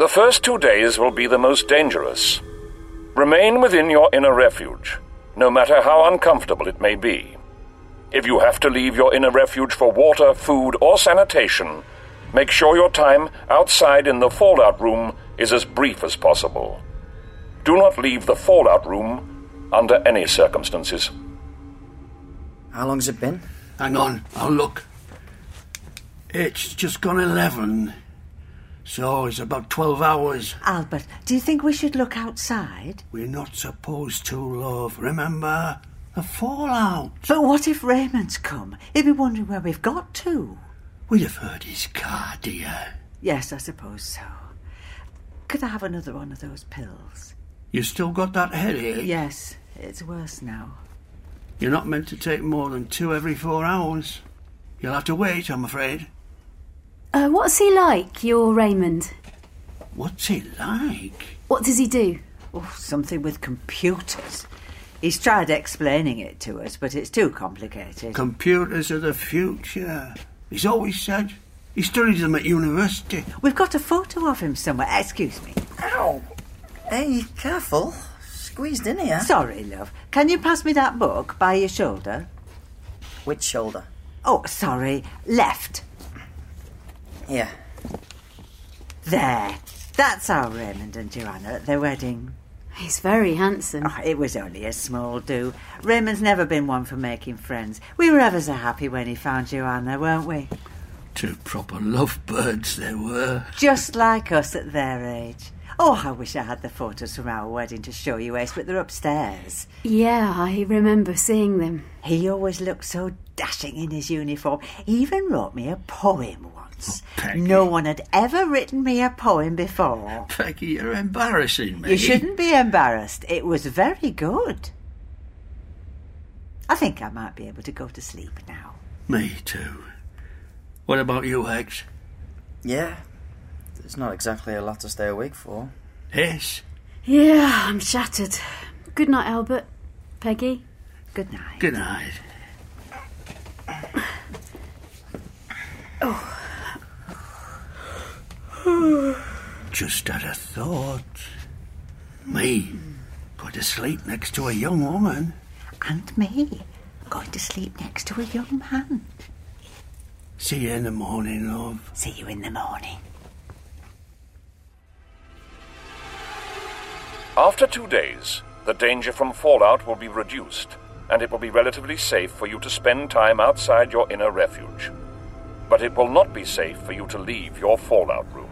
The first two days will be the most dangerous. Remain within your inner refuge, no matter how uncomfortable it may be. If you have to leave your inner refuge for water, food, or sanitation, make sure your time outside in the fallout room is as brief as possible. Do not leave the fallout room under any circumstances. How long's it been? Hang on, I'll look. It's just gone 11. So it's about 12 hours. Albert, do you think we should look outside? We're not supposed to, love. Remember? The fallout. But what if Raymond's come? He'll be wondering where we've got to. We'd have heard his car, dear. Yes, I suppose so. Could I have another one of those pills? You still got that headache? Yes, it's worse now. You're not meant to take more than two every four hours. You'll have to wait, I'm afraid. Uh, what's he like, your Raymond? What's he like? What does he do? Oh, something with computers. He's tried explaining it to us, but it's too complicated. Computers are the future. He's always said. He studied them at university. We've got a photo of him somewhere. Excuse me. Ow! Hey, careful. Squeezed in here. Sorry, love. Can you pass me that book by your shoulder? Which shoulder? Oh, sorry. Left. Here. There. That's our Raymond and Joanna at their wedding. He's very handsome. Oh, it was only a small do. Raymond's never been one for making friends. We were ever so happy when he found Joanna, weren't we? Two proper lovebirds they were. Just like us at their age. Oh, I wish I had the photos from our wedding to show you, Ace, but they're upstairs. Yeah, I remember seeing them. He always looked so dashing in his uniform. He even wrote me a poem once. Peggy. No one had ever written me a poem before. Peggy, you're embarrassing me. You shouldn't be embarrassed. It was very good. I think I might be able to go to sleep now. Me too. What about you, Hex? Yeah. There's not exactly a lot to stay awake for. Yes. Yeah, I'm shattered. Good night, Albert. Peggy. Good night. Good night. Oh. Just had a thought. Me, going to sleep next to a young woman. And me, going to sleep next to a young man. See you in the morning, love. See you in the morning. After two days, the danger from fallout will be reduced, and it will be relatively safe for you to spend time outside your inner refuge. But it will not be safe for you to leave your fallout room.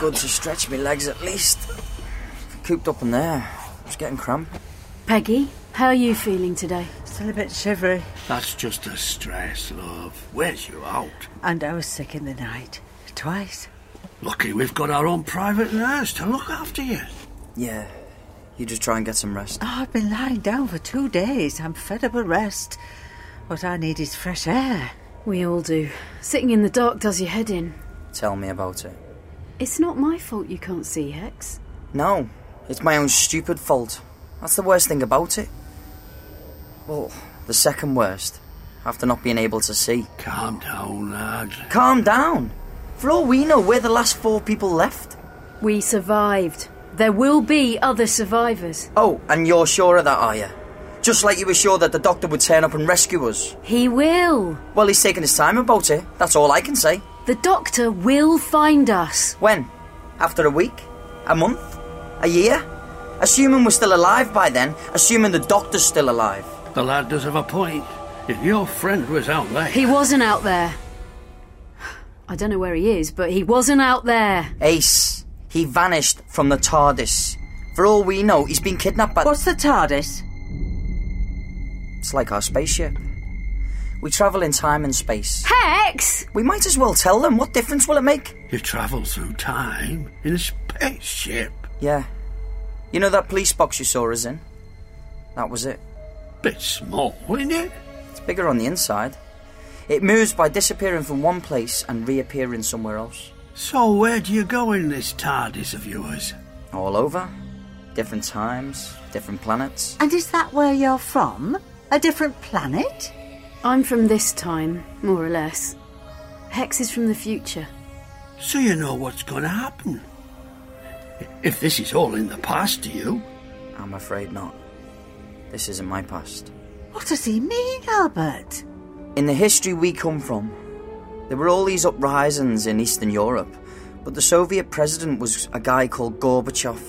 Good to stretch my legs at least. Cooped up in there. I was getting cramp. Peggy, how are you feeling today? Still a bit shivery. That's just a stress, love. Wears you out. And I was sick in the night. Twice. Lucky we've got our own private nurse to look after you. Yeah. You just try and get some rest. Oh, I've been lying down for two days. I'm fed up with rest. What I need is fresh air. We all do. Sitting in the dark does your head in. Tell me about it. It's not my fault you can't see, Hex. No, it's my own stupid fault. That's the worst thing about it. Well, the second worst. After not being able to see. Calm down, lad. Calm down. For all we know, we're the last four people left. We survived. There will be other survivors. Oh, and you're sure of that, are you? Just like you were sure that the doctor would turn up and rescue us. He will. Well, he's taking his time about it. That's all I can say. The doctor will find us. When? After a week? A month? A year? Assuming we're still alive by then, assuming the doctor's still alive. The lad does have a point. If your friend was out there. He wasn't out there. I don't know where he is, but he wasn't out there. Ace, he vanished from the TARDIS. For all we know, he's been kidnapped by. What's the TARDIS? It's like our spaceship. We travel in time and space. Hex! We might as well tell them. What difference will it make? You travel through time in a spaceship. Yeah. You know that police box you saw us in? That was it. Bit small, isn't it? It's bigger on the inside. It moves by disappearing from one place and reappearing somewhere else. So where do you go in this TARDIS of yours? All over. Different times, different planets. And is that where you're from? A different planet? I'm from this time, more or less. Hex is from the future. So you know what's going to happen. If this is all in the past to you, I'm afraid not. This isn't my past. What does he mean, Albert? In the history we come from, there were all these uprisings in Eastern Europe, but the Soviet president was a guy called Gorbachev.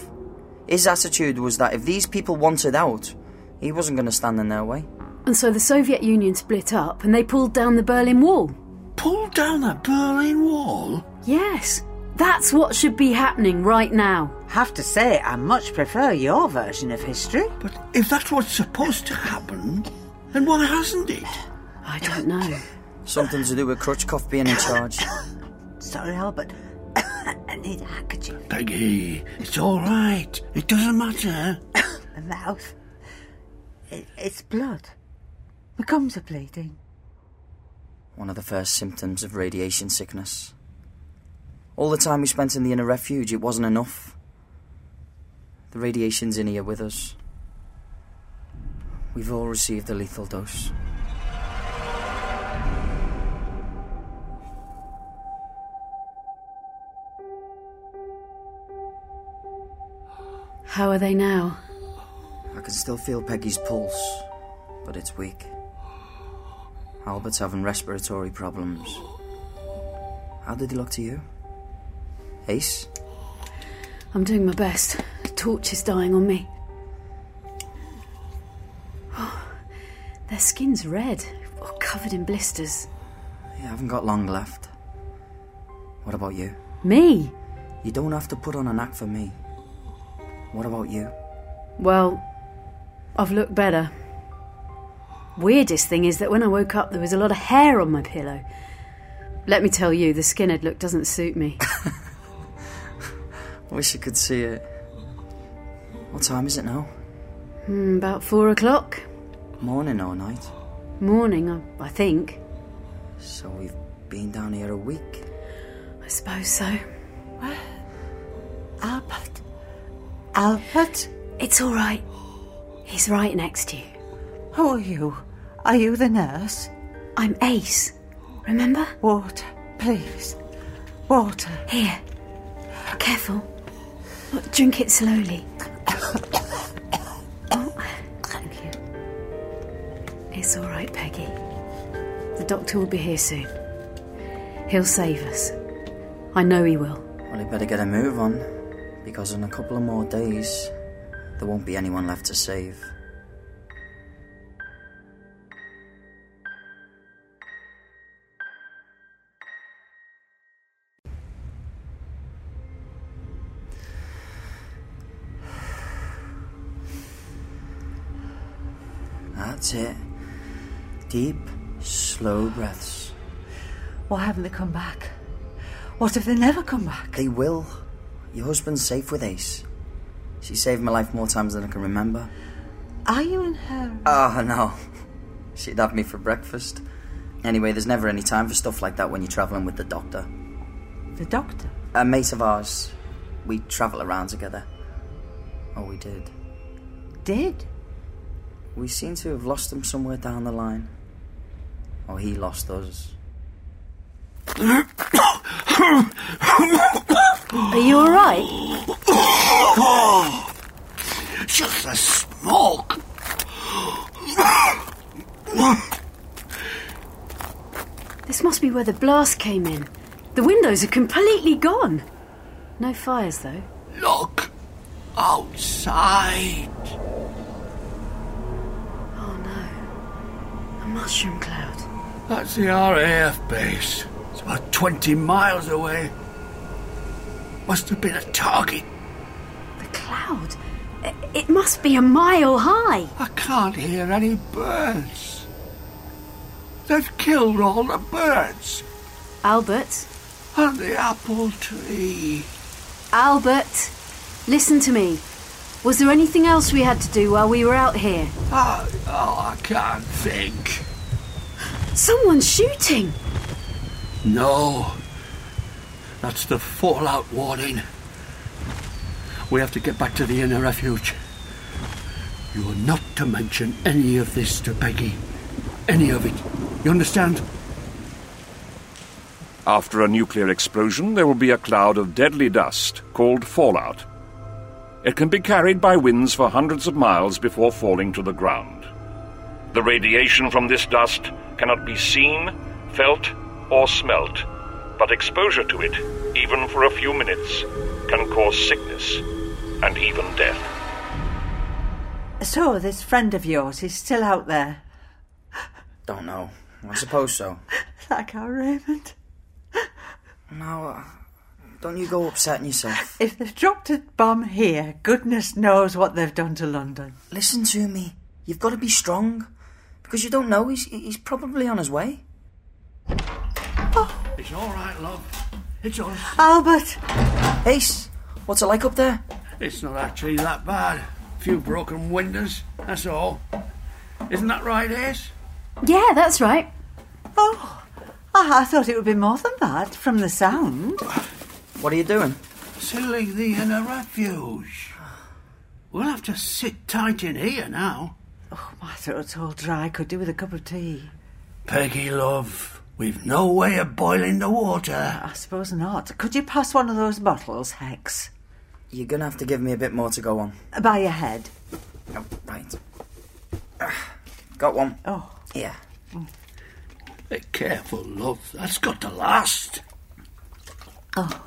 His attitude was that if these people wanted out, he wasn't going to stand in their way. And so the Soviet Union split up and they pulled down the Berlin Wall. pull down the Berlin Wall. Yes, that's what should be happening right now. Have to say, I much prefer your version of history. But if that's what's supposed to happen, then why hasn't it? I don't know. Something to do with Khrushchev being in charge. Sorry, Albert. I need a handkerchief. Peggy, it's all right. It doesn't matter. My mouth. It, it's blood. My gums are bleeding. One of the first symptoms of radiation sickness. All the time we spent in the inner refuge, it wasn't enough. The radiation's in here with us. We've all received a lethal dose. How are they now? I can still feel Peggy's pulse, but it's weak. Albert's having respiratory problems. How did he look to you? Ace? I'm doing my best. The torch is dying on me. Oh, their skin's red, all covered in blisters. You haven't got long left. What about you? Me? You don't have to put on an act for me. What about you? Well, I've looked better. Weirdest thing is that when I woke up, there was a lot of hair on my pillow. Let me tell you, the skinhead look doesn't suit me. Wish you could see it. What time is it now? Hmm, about four o'clock. Morning or night? Morning, I, I think. So we've been down here a week. I suppose so. Albert. Albert? It's all right. He's right next to you. Who are you? Are you the nurse? I'm Ace. Remember? Water, please. Water. Here. Careful. Drink it slowly. oh, thank you. It's all right, Peggy. The doctor will be here soon. He'll save us. I know he will. Well, he better get a move on, because in a couple of more days, there won't be anyone left to save. That's it. Deep, slow breaths. Why haven't they come back? What if they never come back? They will. Your husband's safe with Ace. She saved my life more times than I can remember. Are you in her? Oh, no. She'd have me for breakfast. Anyway, there's never any time for stuff like that when you're travelling with the doctor. The doctor? A mate of ours. We travel around together. Oh, we did. Did? We seem to have lost them somewhere down the line. Or he lost us. Are you all right? Just the smoke. This must be where the blast came in. The windows are completely gone. No fires, though. Look outside. Mushroom cloud. That's the RAF base. It's about 20 miles away. Must have been a target. The cloud? It must be a mile high. I can't hear any birds. They've killed all the birds. Albert? And the apple tree. Albert? Listen to me. Was there anything else we had to do while we were out here? Oh, oh, I can't think. Someone's shooting. No. That's the fallout warning. We have to get back to the inner refuge. You are not to mention any of this to Peggy. Any of it. You understand? After a nuclear explosion, there will be a cloud of deadly dust called fallout. It can be carried by winds for hundreds of miles before falling to the ground. The radiation from this dust cannot be seen, felt, or smelt, but exposure to it, even for a few minutes, can cause sickness and even death. So, this friend of yours is still out there, Don't know. I suppose so. like our Raymond. No, uh, don't you go upsetting yourself. If they've dropped a bomb here, goodness knows what they've done to London. Listen to me. You've got to be strong. Because you don't know, he's, he's probably on his way. Oh. It's all right, love. It's us. Albert! Ace, what's it like up there? It's not actually that bad. A few broken windows, that's all. Isn't that right, Ace? Yeah, that's right. Oh, I, I thought it would be more than that from the sound. What are you doing? Sealing the inner refuge. We'll have to sit tight in here now. Oh, my throat's all dry. Could do with a cup of tea. Peggy, love, we've no way of boiling the water. I suppose not. Could you pass one of those bottles, Hex? You're gonna have to give me a bit more to go on. By your head. Oh, right. Got one. Oh, Here. Be careful, love. That's got to last. Oh.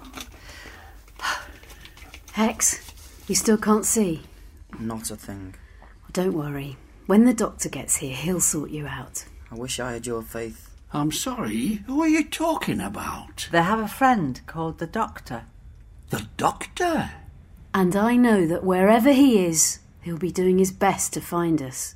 Hex, you still can't see? Not a thing. Don't worry. When the doctor gets here, he'll sort you out. I wish I had your faith. I'm sorry, who are you talking about? they have a friend called the Doctor. The doctor? And I know that wherever he is, he'll be doing his best to find us.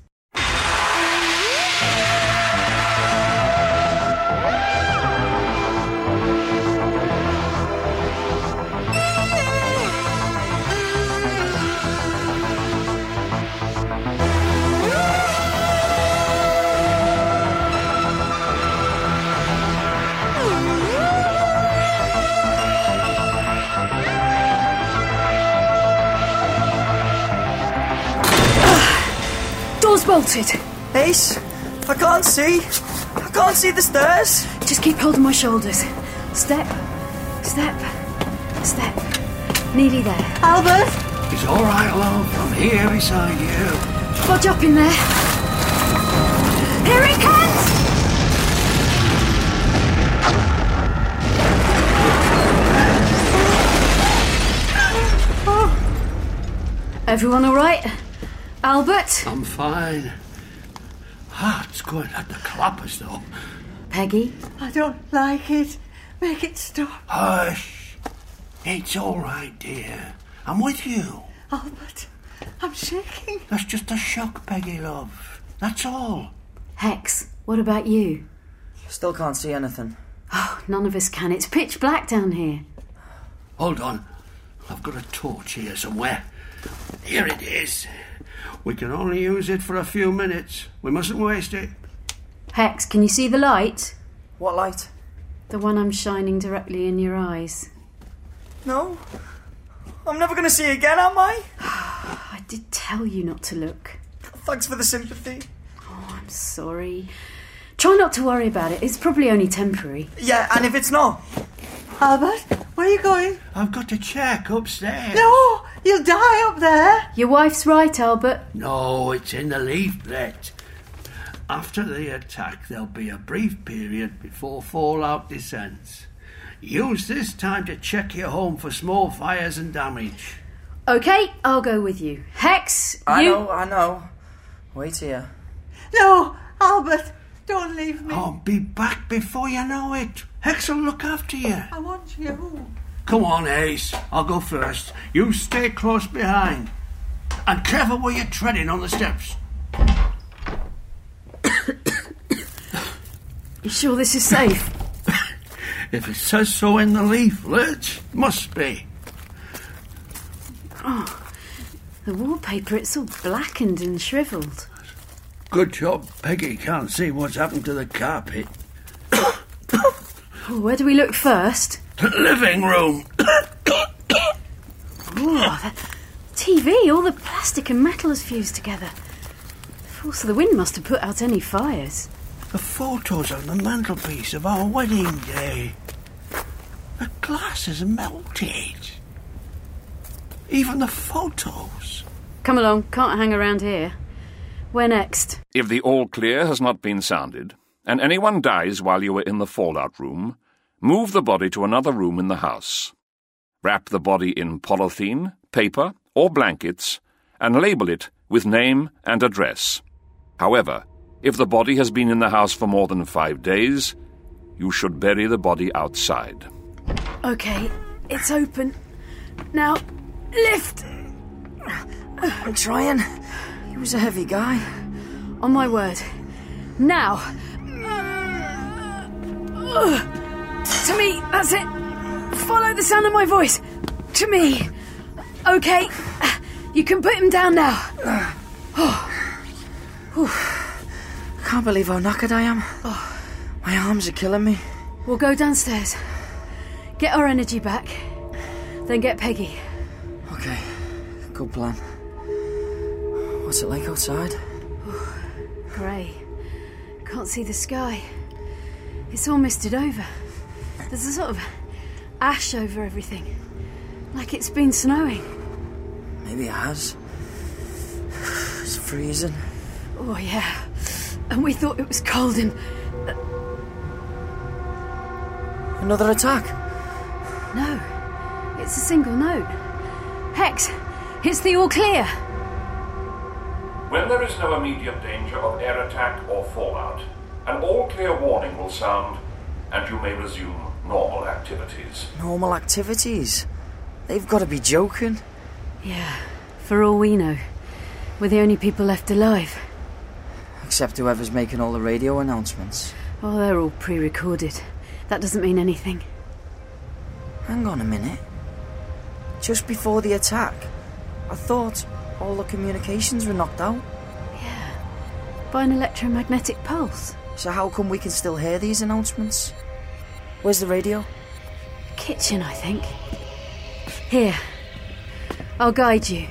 Door's bolted. Ace, I can't see. I can't see the stairs. Just keep holding my shoulders. Step, step, step. Nearly there. Albert! It's all right, love. I'm here beside you. Bodge up in there. Here it comes! Oh. Everyone all right? Albert? I'm fine. Heart's going at the clappers, though. Peggy? I don't like it. Make it stop. Hush. It's all right, dear. I'm with you. Albert, I'm shaking. That's just a shock, Peggy, love. That's all. Hex, what about you? Still can't see anything. Oh, none of us can. It's pitch black down here. Hold on. I've got a torch here somewhere. Here it is. We can only use it for a few minutes. We mustn't waste it. Hex, can you see the light? What light? The one I'm shining directly in your eyes. No. I'm never gonna see you again, am I? I did tell you not to look. Thanks for the sympathy. Oh, I'm sorry. Try not to worry about it. It's probably only temporary. Yeah, and if it's not, Albert, where are you going? I've got to check upstairs. No, you'll die up there. Your wife's right, Albert. No, it's in the leaflet. After the attack, there'll be a brief period before fallout descends. Use this time to check your home for small fires and damage. Okay, I'll go with you. Hex, I you. know, I know. Wait here. No, Albert, don't leave me. I'll be back before you know it. Hex will look after you. I want you. Come on, Ace. I'll go first. You stay close behind. And careful where you're treading on the steps. You sure this is safe? If it says so in the leaflet, must be. Oh, the wallpaper, it's all blackened and shriveled. Good job Peggy can't see what's happened to the carpet. Oh, where do we look first? Living room. Oh, the TV, all the plastic and metal has fused together. The force of the wind must have put out any fires. The photos on the mantelpiece of our wedding day. The glass has melted. Even the photos. Come along, can't hang around here. Where next? If the all clear has not been sounded, and anyone dies while you are in the fallout room, move the body to another room in the house. Wrap the body in polythene, paper, or blankets, and label it with name and address. However, if the body has been in the house for more than five days, you should bury the body outside. Okay, it's open. Now, lift! I'm trying. He was a heavy guy. On my word. Now! To me, that's it. Follow the sound of my voice. To me. Okay, you can put him down now. Oh. I can't believe how knackered I am. Oh. My arms are killing me. We'll go downstairs. Get our energy back. Then get Peggy. Okay, good plan. What's it like outside? Grey. Can't see the sky. It's all misted over. There's a sort of ash over everything. Like it's been snowing. Maybe it has. It's freezing. Oh, yeah. And we thought it was cold and. Uh, Another attack? No. It's a single note. Hex, it's the all clear. When there is no immediate danger of air attack or fallout, an all clear warning will sound, and you may resume normal activities. Normal activities? They've got to be joking. Yeah, for all we know. We're the only people left alive. Except whoever's making all the radio announcements. Oh, they're all pre recorded. That doesn't mean anything. Hang on a minute. Just before the attack, I thought all the communications were knocked out. Yeah, by an electromagnetic pulse. So how come we can still hear these announcements? Where's the radio? Kitchen, I think. Here. I'll guide you.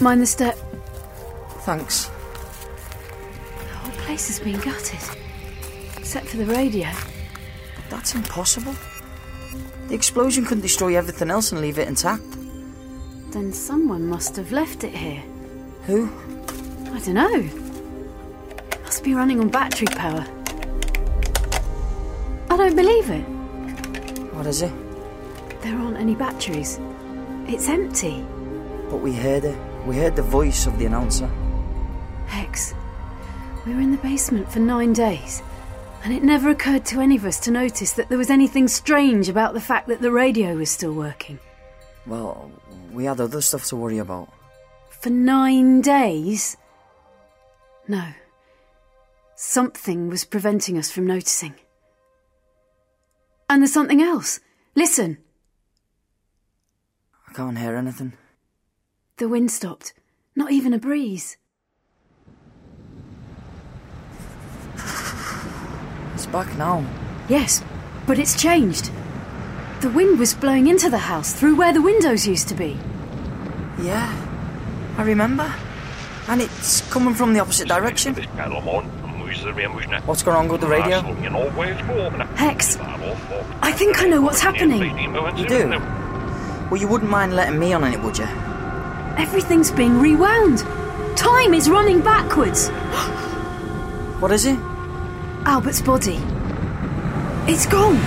Mind the step. Thanks. The whole place has been gutted. Except for the radio. That's impossible. The explosion couldn't destroy everything else and leave it intact. Then someone must have left it here. Who? I don't know. Must be running on battery power. I don't believe it. What is it? There aren't any batteries. It's empty. But we heard it. We heard the voice of the announcer. Hex, we were in the basement for nine days, and it never occurred to any of us to notice that there was anything strange about the fact that the radio was still working. Well, we had other stuff to worry about. For nine days? No. Something was preventing us from noticing. And there's something else. Listen. I can't hear anything. The wind stopped. Not even a breeze. It's back now. Yes, but it's changed. The wind was blowing into the house through where the windows used to be. Yeah, I remember. And it's coming from the opposite direction. What's going on with the radio? Hex, I think I know what's happening. You do? Well, you wouldn't mind letting me on in it, would you? Everything's being rewound. Time is running backwards. What is it? Albert's body. It's gone.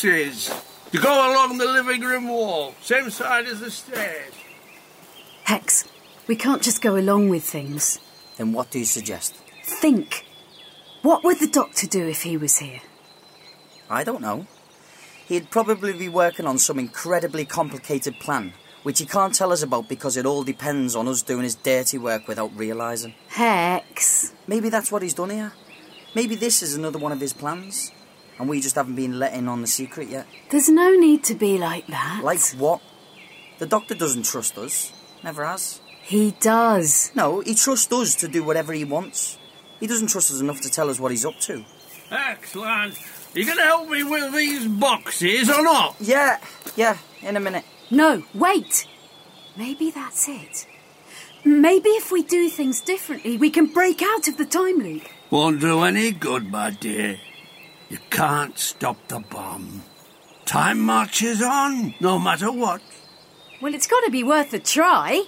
Boxes. You go along the living room wall, same side as the stairs. Hex, we can't just go along with things. Then what do you suggest? Think. What would the doctor do if he was here? I don't know. He'd probably be working on some incredibly complicated plan, which he can't tell us about because it all depends on us doing his dirty work without realising. Hex. Maybe that's what he's done here. Maybe this is another one of his plans, and we just haven't been let in on the secret yet. There's no need to be like that. Like what? The doctor doesn't trust us. Never has. He does. No, he trusts us to do whatever he wants. He doesn't trust us enough to tell us what he's up to. Excellent. You gonna help me with these boxes or not? Yeah, yeah, in a minute. No, wait. Maybe that's it. Maybe if we do things differently, we can break out of the time loop. Won't do any good, my dear. You can't stop the bomb. Time marches on, no matter what. Well, it's got to be worth a try.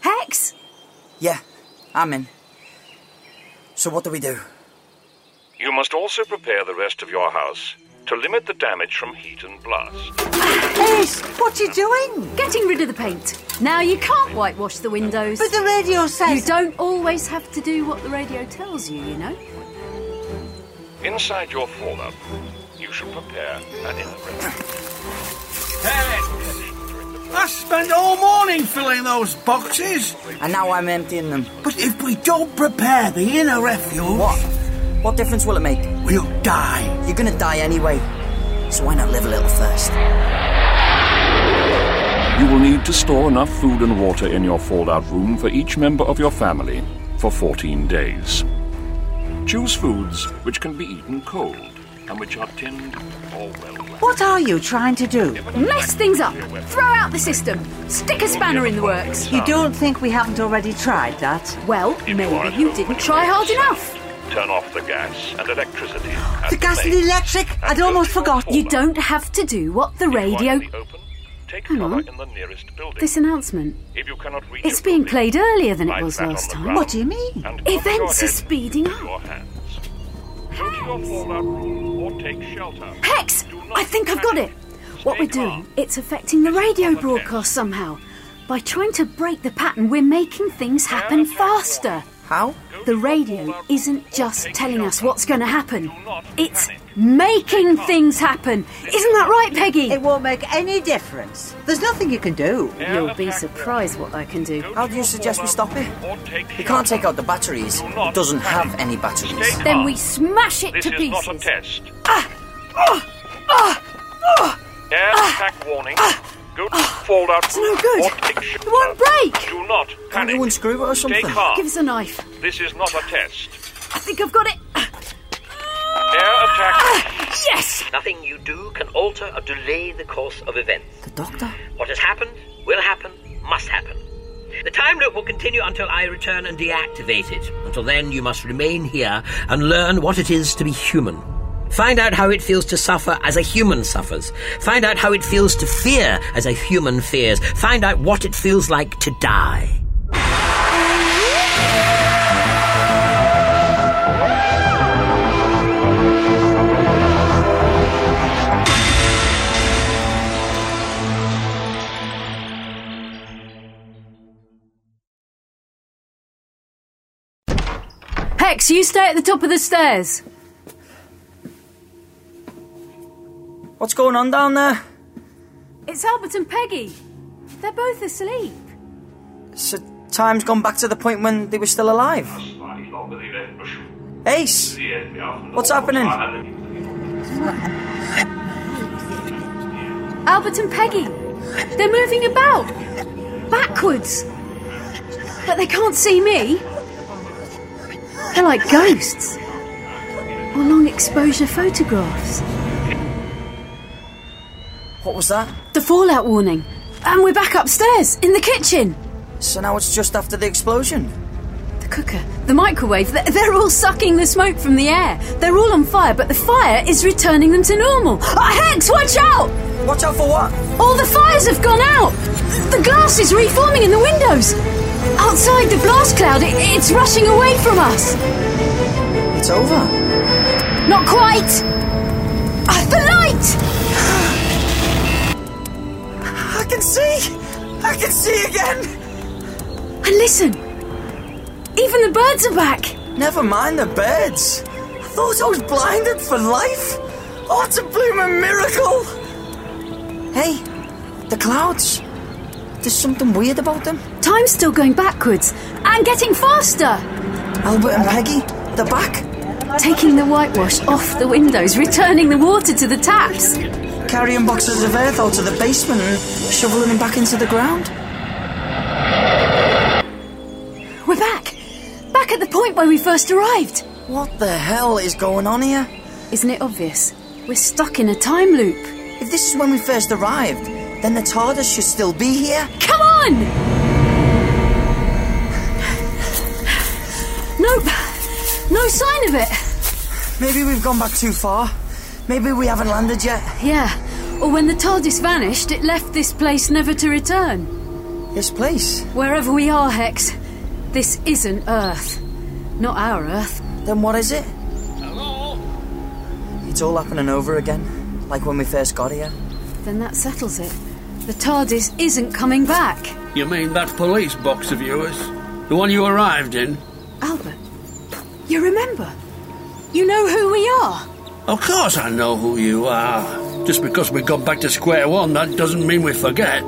Hex? Yeah, I'm in. So what do we do? You must also prepare the rest of your house to limit the damage from heat and blast. Ace, what are you doing? Getting rid of the paint. Now, you can't whitewash the windows. But the radio says. You don't always have to do what the radio tells you, you know? Inside your fallout room, you should prepare an inner refuge. I spent all morning filling those boxes. And now I'm emptying them. But if we don't prepare the inner refuge, What? What difference will it make? we'll die. You're gonna die anyway. So why not live a little first? You will need to store enough food and water in your fallout room for each member of your family for 14 days. Choose foods which can be eaten cold and which are tinned or well wrapped. What are you trying to do? Mess things up. Throw out the system. Stick a spanner in the works. You don't think we haven't already tried that? Well, maybe you didn't try hard enough. Turn off the gas and electricity. The gas and electric? I'd almost forgotten. You don't have to do what the radio. Take Hang cover on. in the nearest building. This announcement. if you cannot reach It's being played earlier than it was last time. What do you mean? Events are speeding up. Your hands. Go to your fallout room or take shelter. Hex! I think I've got it. What we're doing, it's affecting the radio broadcast somehow. By trying to break the pattern, we're making things happen faster. How? The radio isn't just telling us what's going to happen, it's making things happen. Isn't that right, Peggy? It won't make any difference. There's nothing you can do. You'll be surprised what I can do. How do you suggest we stop it? Or We can't take out the batteries. It doesn't have any batteries. Then we smash it to pieces. This to is not a pieces. test. Ah! Ah! Ah! Air attack warning. Go to fallout It's no good. or. It won't break. Do not Can't panic. you unscrew it or Stay something? calm. Give us a knife. This is not a test. I think I've got it. Air attack. Ah, yes! Nothing you do can alter or delay the course of events. The doctor? What has happened, will happen, must happen. The time loop will continue until I return and deactivate it. Until then, you must remain here and learn what it is to be human. Find out how it feels to suffer as a human suffers. Find out how it feels to fear as a human fears. Find out what it feels like to die. Hex, you stay at the top of the stairs. What's going on down there? It's Albert and Peggy. They're both asleep. So time's gone back to the point when they were still alive. Ace! What's happening? Albert and Peggy. They're moving about. Backwards. But they can't see me. They're like ghosts. Or long exposure photographs. What was that? The fallout warning. And we're back upstairs, in the kitchen. So now it's just after the explosion. The cooker, the microwave, they're, all sucking the smoke from the air. They're all on fire, but the fire is returning them to normal. Ah, Hex, watch out! Watch out for what? All the fires have gone out! The glass is reforming in the windows! Outside the blast cloud, it, it's rushing away from us! It's over. Not quite! See! I can see again! And listen! Even the birds are back! Never mind the birds. I thought I was blinded for life. Oh, it's a blooming miracle! Hey, the clouds. There's something weird about them. Time's still going backwards and getting faster! Albert and Peggy, they're back. Taking the whitewash off the windows, returning the water to the taps. Carrying boxes of earth out of the basement and shoveling them back into the ground. We're back! Back at the point where we first arrived! What the hell is going on here? Isn't it obvious? We're stuck in a time loop. If this is when we first arrived, then the TARDIS should still be here. Come on! Nope. No sign of it. Maybe we've gone back too far. Maybe we haven't landed yet. Yeah. Or when the TARDIS vanished, it left this place never to return. This place. Wherever we are, Hex, this isn't Earth. Not our Earth. Then what is it? Hello? It's all happening over again, like when we first got here. Then that settles it. The TARDIS isn't coming back. You mean that police box of yours? The one you arrived in? Albert, you remember? You know who we are? Of course I know who you are. Just because we've gone back to square one, that doesn't mean we forget.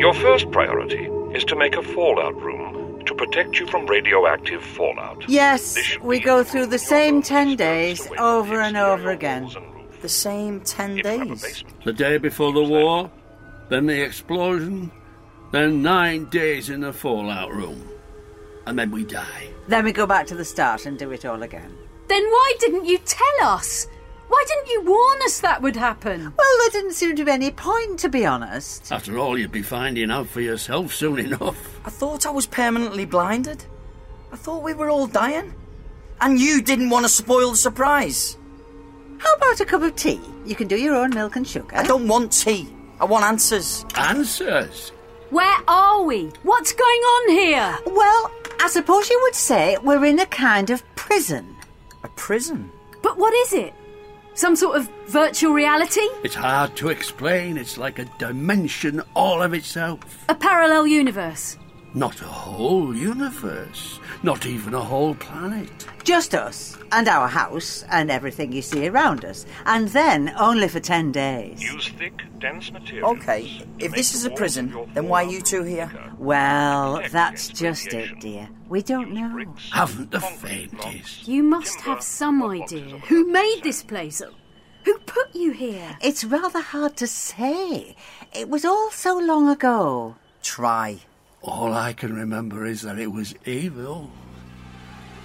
Your first priority is to make a fallout room to protect you from radioactive fallout. Yes, we go through the same 10 days over and over again. walls and roof. The same ten If you have a days. The day before the war, then the explosion, then nine days in the fallout room. And then we die. Then we go back to the start and do it all again. Then why didn't you tell us? Why didn't you warn us that would happen? Well, there didn't seem to be any point, to be honest. After all, you'd be finding out for yourself soon enough. I thought I was permanently blinded. I thought we were all dying. And you didn't want to spoil the surprise. How about a cup of tea? You can do your own milk and sugar. I don't want tea. I want answers. Answers? Where are we? What's going on here? Well, I suppose you would say we're in a kind of prison. A prison? But what is it? Some sort of virtual reality? It's hard to explain. It's like a dimension all of itself. A parallel universe? Not a whole universe. Not even a whole planet. Just us and our house and everything you see around us. And then only for 10 days. Use thick, dense materials. Okay, if this is a prison, then why are you two here? Well, that's just it, dear. We don't know. Bricks, Haven't the faintest. You must have some idea who made this place. Who put you here? It's rather hard to say. It was all so long ago. Try. All I can remember is that it was evil.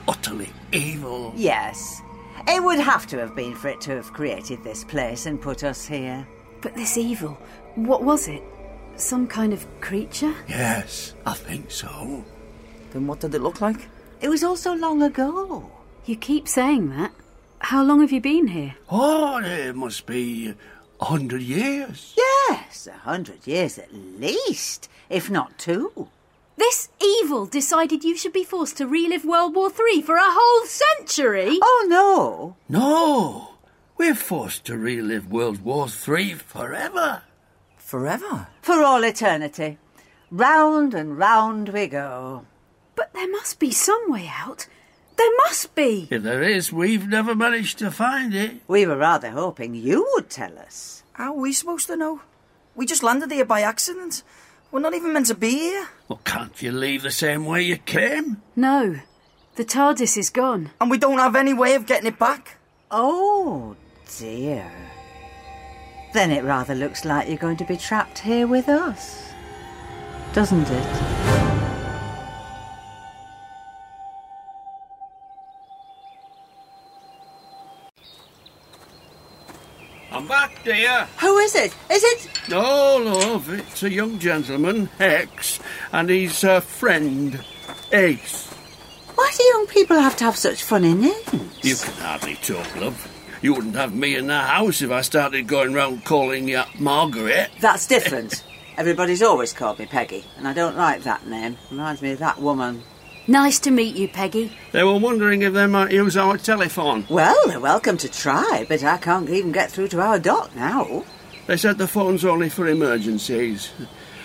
Utterly evil. Yes. It would have to have been for it to have created this place and put us here. But this evil, what was it? Some kind of creature? Yes, I think so. Then what did it look like? It was all so long ago. You keep saying that. How long have you been here? Oh, it must be a hundred years. Yes, a hundred years at least, if not two. This evil decided you should be forced to relive World War Three for a whole century? Oh no. No, we're forced to relive World War Three forever. Forever. For all eternity. Round and round we go. But there must be some way out. There must be. If there is, we've never managed to find it. We were rather hoping you would tell us. How are we supposed to know? We just landed here by accident. We're not even meant to be here. Well, can't you leave the same way you came? No. The TARDIS is gone. And we don't have any way of getting it back. Oh dear. Then it rather looks like you're going to be trapped here with us. Doesn't it? I'm back, dear. Who is it? Is it? No, love, it's a young gentleman, Hex, and he's a uh, friend, Ace. Why do young people have to have such funny names? You can hardly talk, love. You wouldn't have me in the house if I started going round calling you Margaret. That's different. Everybody's always called me Peggy, and I don't like that name. Reminds me of that woman. Nice to meet you, Peggy. They were wondering if they might use our telephone. Well, they're welcome to try, but I can't even get through to our dock now. They said the phone's only for emergencies.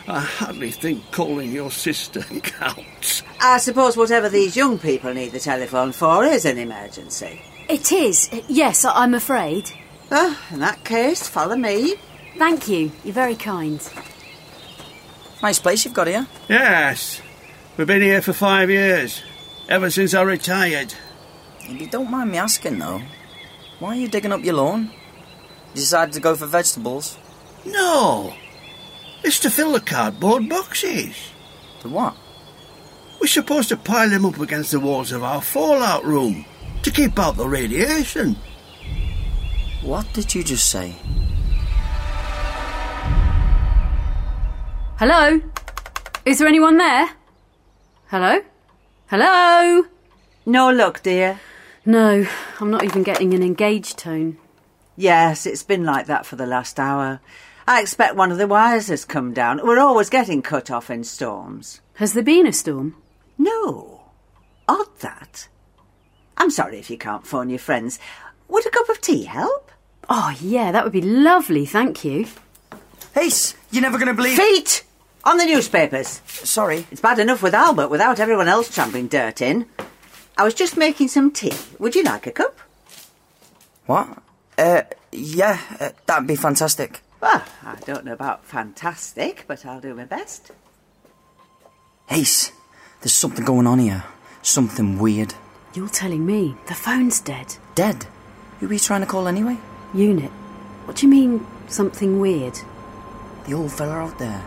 I hardly think calling your sister counts. I suppose whatever these young people need the telephone for is an emergency. It is. Yes, I- I'm afraid. Ah, in that case, follow me. Thank you. You're very kind. Nice place you've got here. Yes. We've been here for five years. Ever since I retired. If you don't mind me asking, though, why are you digging up your lawn? You decided to go for vegetables? No. It's to fill the cardboard boxes. For what? We're supposed to pile them up against the walls of our fallout room to keep out the radiation. What did you just say? Hello? Is there anyone there? Hello? Hello? No luck, dear. No, I'm not even getting an engaged tone. Yes, it's been like that for the last hour. I expect one of the wires has come down. We're always getting cut off in storms. Has there been a storm? No. Odd that. I'm sorry if you can't phone your friends. Would a cup of tea help? Oh, yeah, that would be lovely, thank you. Ace, you're never going to believe. Feet! On the newspapers. Sorry. It's bad enough with Albert without everyone else tramping dirt in. I was just making some tea. Would you like a cup? What? Uh, yeah, uh, that'd be fantastic. Well, I don't know about fantastic, but I'll do my best. Ace, there's something going on here. Something weird. You're telling me the phone's dead. Dead? Who were you trying to call anyway? UNIT. What do you mean, something weird? The old fella out there.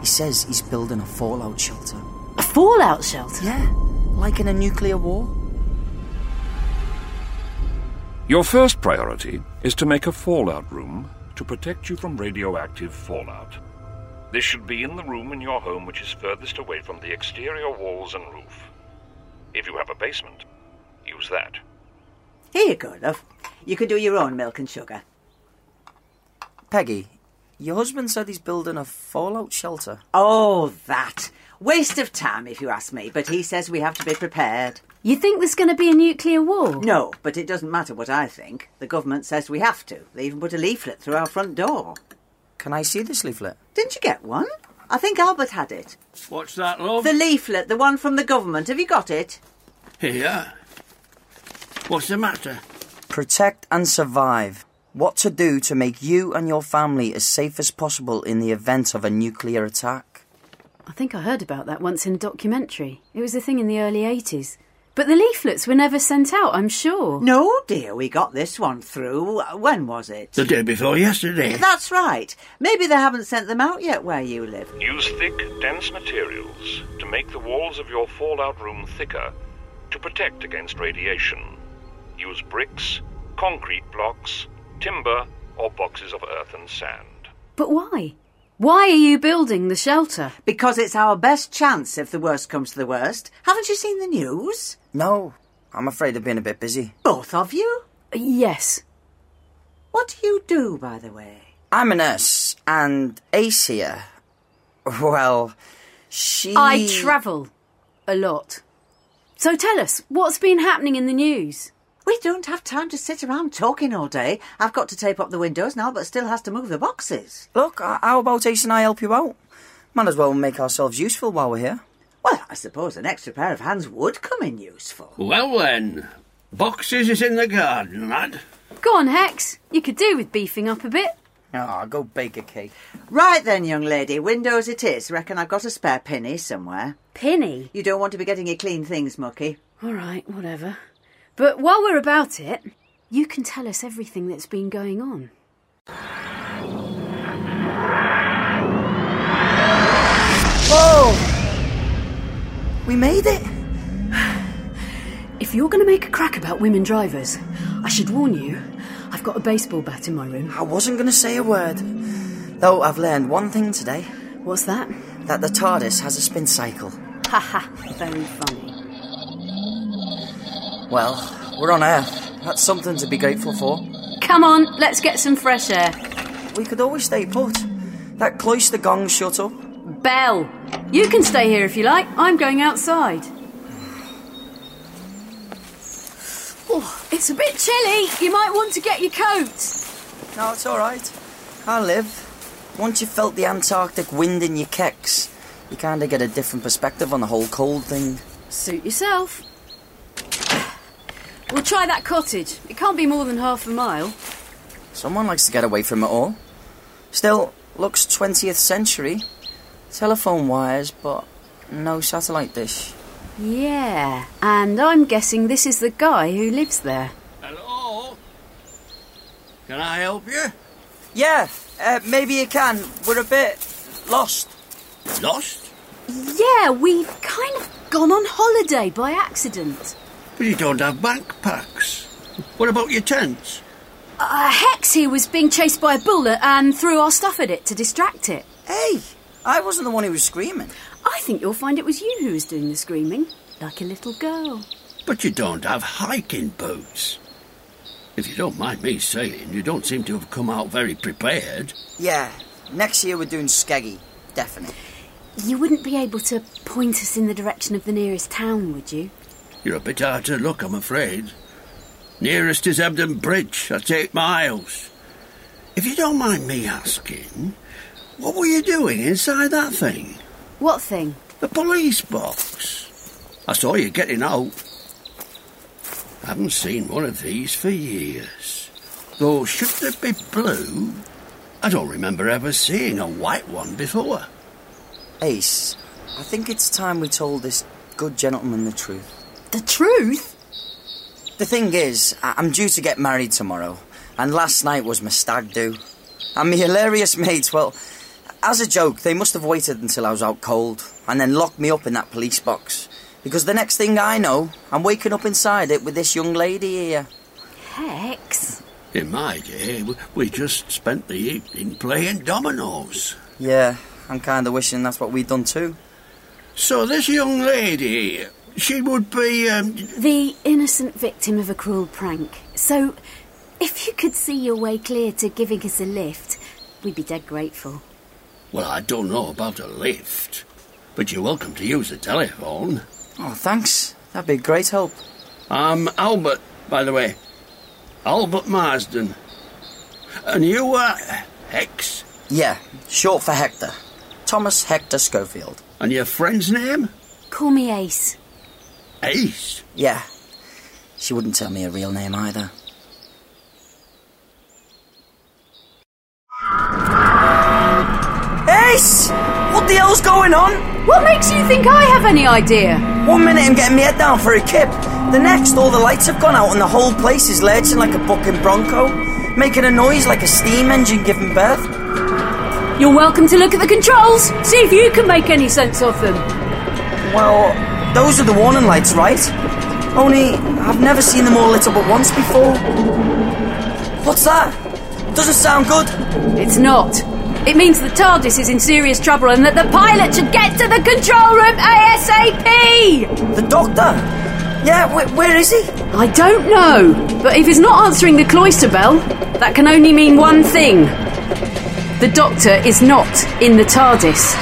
He says he's building a fallout shelter. A fallout shelter? Yeah, like in a nuclear war. Your first priority is to make a fallout room to protect you from radioactive fallout. This should be in the room in your home which is furthest away from the exterior walls and roof. If you have a basement, use that. Here you go, love. You can do your own milk and sugar. Peggy, your husband said he's building a fallout shelter. Oh, that. Waste of time, if you ask me, but he says we have to be prepared. You think there's going to be a nuclear war? No, but it doesn't matter what I think. The government says we have to. They even put a leaflet through our front door. Can I see this leaflet? Didn't you get one? I think Albert had it. What's that, love? The leaflet, the one from the government. Have you got it? Here. What's the matter? Protect and survive. What to do to make you and your family as safe as possible in the event of a nuclear attack. I think I heard about that once in a documentary. It was a thing in the early 80s. But the leaflets were never sent out, I'm sure. No, dear, we got this one through. When was it? The day before yesterday. That's right. Maybe they haven't sent them out yet where you live. Use thick, dense materials to make the walls of your fallout room thicker to protect against radiation. Use bricks, concrete blocks, timber, or boxes of earth and sand. But why? Why are you building the shelter? Because it's our best chance if the worst comes to the worst. Haven't you seen the news? No, I'm afraid I've been a bit busy. Both of you? Yes. What do you do, by the way? I'm a nurse, and Ace here. Well, she. I travel a lot. So tell us, what's been happening in the news? We don't have time to sit around talking all day. I've got to tape up the windows now, but still has to move the boxes. Look, how about Ace and I help you out? Might as well make ourselves useful while we're here. Well, I suppose an extra pair of hands would come in useful. Well then, boxes is in the garden, lad. Go on, Hex. You could do with beefing up a bit. Ah, go bake a cake. Right then, young lady, windows it is. Reckon I've got a spare penny somewhere. Penny. You don't want to be getting your clean things, Mucky. All right, whatever. But while we're about it, you can tell us everything that's been going on. Whoa! We made it! If you're going to make a crack about women drivers, I should warn you, I've got a baseball bat in my room. I wasn't going to say a word. Though I've learned one thing today What's that? that the TARDIS has a spin cycle. Ha ha! very funny. Well, we're on Earth. That's something to be grateful for. Come on, let's get some fresh air. We could always stay put. That cloister gong shut up. Belle, you can stay here if you like. I'm going outside. Oh, it's a bit chilly. You might want to get your coat. No, it's all right. I live. Once you've felt the Antarctic wind in your kecks, you kind of get a different perspective on the whole cold thing. Suit yourself. We'll try that cottage. It can't be more than half a mile. Someone likes to get away from it all. Still, looks 20th century. Telephone wires, but no satellite dish. Yeah, and I'm guessing this is the guy who lives there. Hello? Can I help you? Yeah, uh, maybe you can. We're a bit lost. Lost? Yeah, we've kind of gone on holiday by accident. But you don't have backpacks. What about your tents? Uh, Hex here was being chased by a bullet and threw our stuff at it to distract it. Hey, I wasn't the one who was screaming. I think you'll find it was you who was doing the screaming, like a little girl. But you don't have hiking boots. If you don't mind me saying, you don't seem to have come out very prepared. Yeah, next year we're doing Skeggy. definitely. You wouldn't be able to point us in the direction of the nearest town, would you? You're a bit hard to look, I'm afraid. Nearest is Hebden Bridge. That's eight miles. If you don't mind me asking, what were you doing inside that thing? What thing? The police box. I saw you getting out. I haven't seen one of these for years. Though, should they be blue, I don't remember ever seeing a white one before. Ace, I think it's time we told this good gentleman the truth. The truth? The thing is, I- I'm due to get married tomorrow, and last night was my stag do. And my hilarious mates, well, as a joke, they must have waited until I was out cold, and then locked me up in that police box. Because the next thing I know, I'm waking up inside it with this young lady here. Hex. In my day, we just spent the evening playing dominoes. Yeah, I'm kinda wishing that's what we'd done too. So this young lady, she would be, um, The innocent victim of a cruel prank. So, if you could see your way clear to giving us a lift, we'd be dead grateful. well, I don't know about a lift, but you're welcome to use the telephone. Oh, thanks. That'd be a great help. I'm Albert, by the way. Albert Marsden. And you are Hex. Yeah, short for Hector. Thomas Hector Schofield. And your friend's name? Call me Ace. Ace. Yeah. She wouldn't tell me her real name either. Ace! What the hell's going on? What makes you think I have any idea? One minute I'm getting my head down for a kip. The next, all the lights have gone out and the whole place is lurching like a bucking bronco, making a noise like a steam engine giving birth. You're welcome to look at the controls. See if you can make any sense of them. Well, those are the warning lights, right? Only, I've never seen them all lit up at once before. What's that? Doesn't sound good. It's not. It means the TARDIS is in serious trouble and that the pilot should get to the control room ASAP! The doctor? Yeah, wh- where is he? I don't know, but if he's not answering the cloister bell, that can only mean one thing. The Doctor is not in the TARDIS.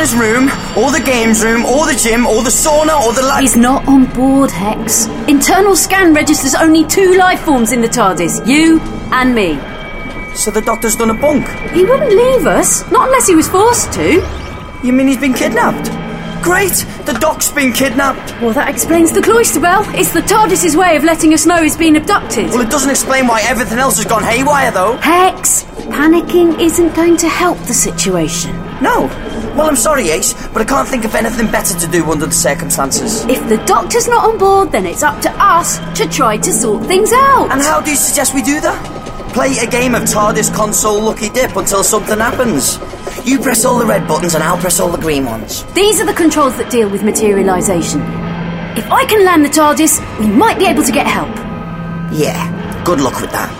He's not in his room, or the games room, or the gym, or the sauna, or the light. He's not on board, Hex. Internal scan registers only two life forms in the TARDIS you and me. So the doctor's done a bunk. He wouldn't leave us, not unless he was forced to. You mean he's been kidnapped? Great! The doc's been kidnapped. Well, that explains the cloister bell. It's the TARDIS's way of letting us know he's been abducted. Well, it doesn't explain why everything else has gone haywire, though. Hex, panicking isn't going to help the situation. No. Well, I'm sorry, Ace, but I can't think of anything better to do under the circumstances. If the doctor's not on board, then it's up to us to try to sort things out. And how do you suggest we do that? Play a game of TARDIS console lucky dip until something happens. You press all the red buttons and I'll press all the green ones. These are the controls that deal with materialisation. If I can land the TARDIS, we might be able to get help. Yeah, good luck with that.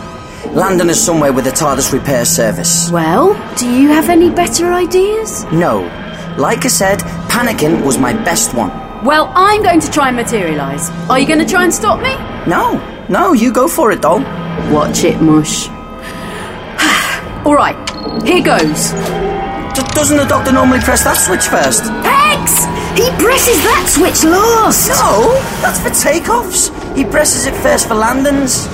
Landon is somewhere with a TARDIS repair service. Well, do you have any better ideas? No. Like I said, panicking was my best one. Well, I'm going to try and materialise. Are you going to try and stop me? No, no, you go for it, doll. Watch it, Mush. All right, here goes. D- doesn't the doctor normally press that switch first? Pegs! He presses that switch last! No, that's for takeoffs. He presses it first for landings.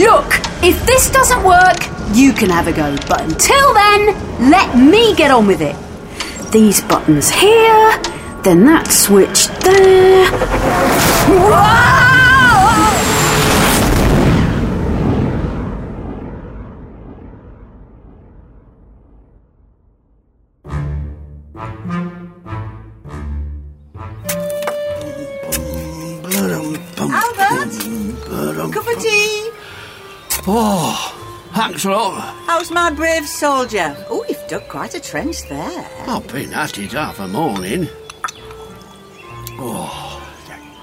Look, if this doesn't work, you can have a go. But until then, let me get on with it. These buttons here, then that switch there. Whoa! Oh. How's my brave soldier? Oh, you've dug quite a trench there. I've been at it half a morning. Oh,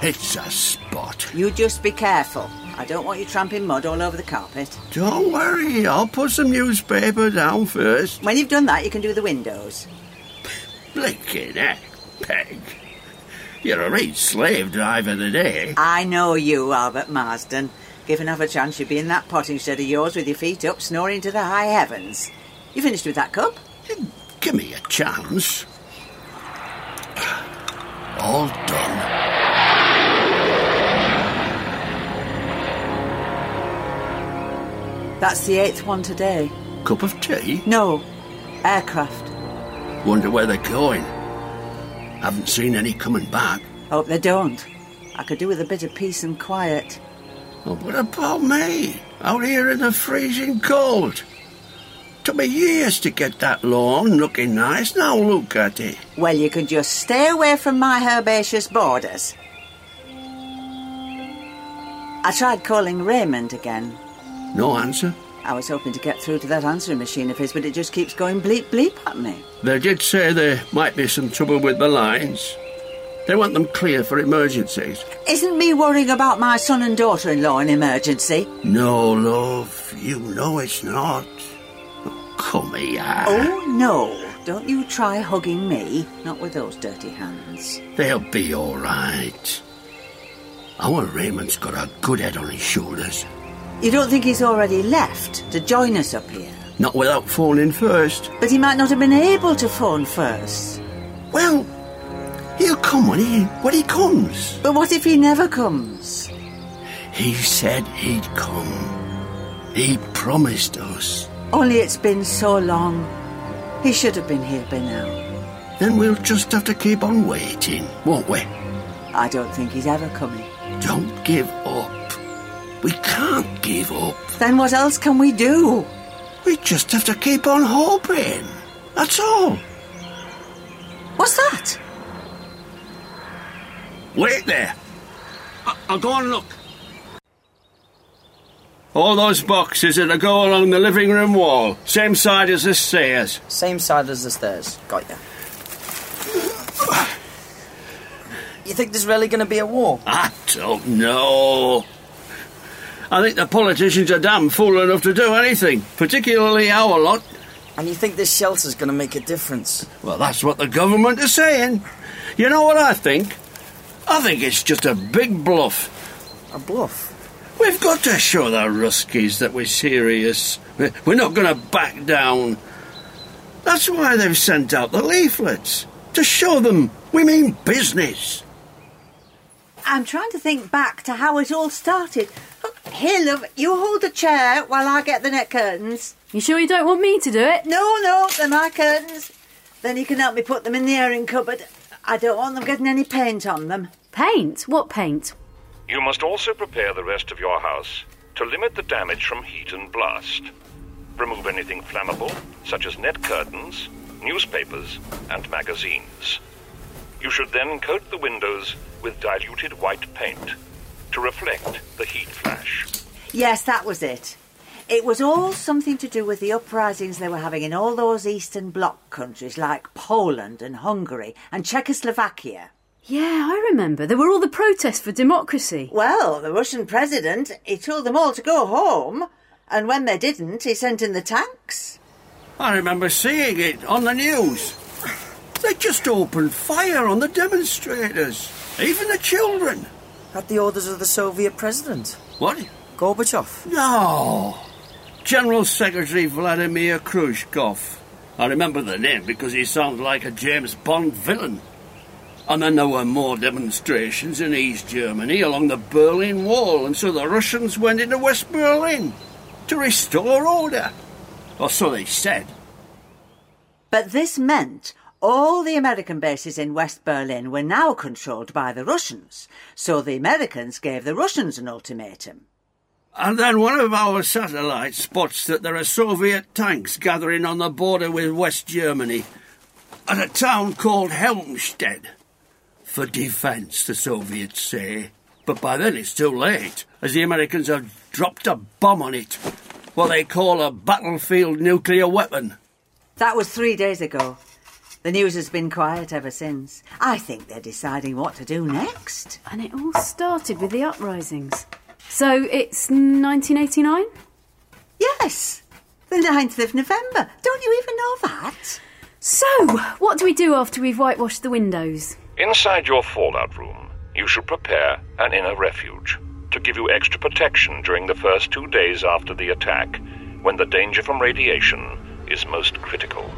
it's a spot. You just be careful. I don't want you tramping mud all over the carpet. Don't worry, I'll put some newspaper down first. When you've done that, you can do the windows. Blinking heck, Peg. You're a right slave driver today. I know you, Albert Marsden. Given another chance, you'd be in that potting shed of yours with your feet up, snoring to the high heavens. You finished with that cup? Hmm, give me a chance. All done. That's the eighth one today. Cup of tea? No, aircraft. Wonder where they're going. Haven't seen any coming back. Hope they don't. I could do with a bit of peace and quiet. Oh, what about me? Out here in the freezing cold. Took me years to get that lawn looking nice. Now look at it. Well, you can just stay away from my herbaceous borders. I tried calling Raymond again. No answer. I was hoping to get through to that answering machine of his, but it just keeps going bleep bleep at me. They did say there might be some trouble with the lines. They want them clear for emergencies. Isn't me worrying about my son and daughter in law an emergency? No, love, you know it's not. Oh, come here. Oh, no. Don't you try hugging me. Not with those dirty hands. They'll be all right. Our Raymond's got a good head on his shoulders. You don't think he's already left to join us up here? Not without phoning first. But he might not have been able to phone first. Well, he'll come when he when he comes. But what if he never comes? He said he'd come. He promised us. Only it's been so long. He should have been here by now. Then we'll just have to keep on waiting, won't we? I don't think he's ever coming. Don't give up. We can't give up. Then what else can we do? We just have to keep on hoping. That's all. What's that? Wait there. I- I'll go and look. All those boxes that go along the living room wall, same side as the stairs. Same side as the stairs. Got you. You think there's really going to be a war? I don't know. I think the politicians are damn fool enough to do anything, particularly our lot. And you think this shelter's going to make a difference? Well, that's what the government is saying. You know what I think? I think it's just a big bluff. A bluff? We've got to show the Ruskies that we're serious. We're not going to back down. That's why they've sent out the leaflets. To show them we mean business. I'm trying to think back to how it all started. Here, love, you hold the chair while I get the net curtains. You sure you don't want me to do it? No, no, they're my curtains. Then you can help me put them in the airing cupboard. I don't want them getting any paint on them. Paint? What paint? You must also prepare the rest of your house to limit the damage from heat and blast. Remove anything flammable, such as net curtains, newspapers, and magazines. You should then coat the windows with diluted white paint to reflect the heat flash. Yes, that was it. It was all something to do with the uprisings they were having in all those Eastern Bloc countries like Poland and Hungary and Czechoslovakia. Yeah, I remember. There were all the protests for democracy. Well, the Russian president, he told them all to go home. And when they didn't, he sent in the tanks. I remember seeing it on the news. They just opened fire on the demonstrators, even the children. At the orders of the Soviet president, What? Gorbachev. No. General Secretary Vladimir Khrushchev. I remember the name because he sounds like a James Bond villain. And then there were more demonstrations in East Germany along the Berlin Wall, and so the Russians went into West Berlin to restore order. Or so they said. But this meant all the American bases in West Berlin were now controlled by the Russians. So the Americans gave the Russians an ultimatum. And then one of our satellites spots that there are Soviet tanks gathering on the border with West Germany at a town called Helmstedt. For defence, the Soviets say. But by then it's too late, as the Americans have dropped a bomb on it. What they call a battlefield nuclear weapon. That was three days ago. The news has been quiet ever since. I think they're deciding what to do next. And it all started with the uprisings. So it's 1989? Yes, the 9th of November. Don't you even know that? So, what do we do after we've whitewashed the windows? Inside your fallout room, you should prepare an inner refuge to give you extra protection during the first two days after the attack, when the danger from radiation is most critical.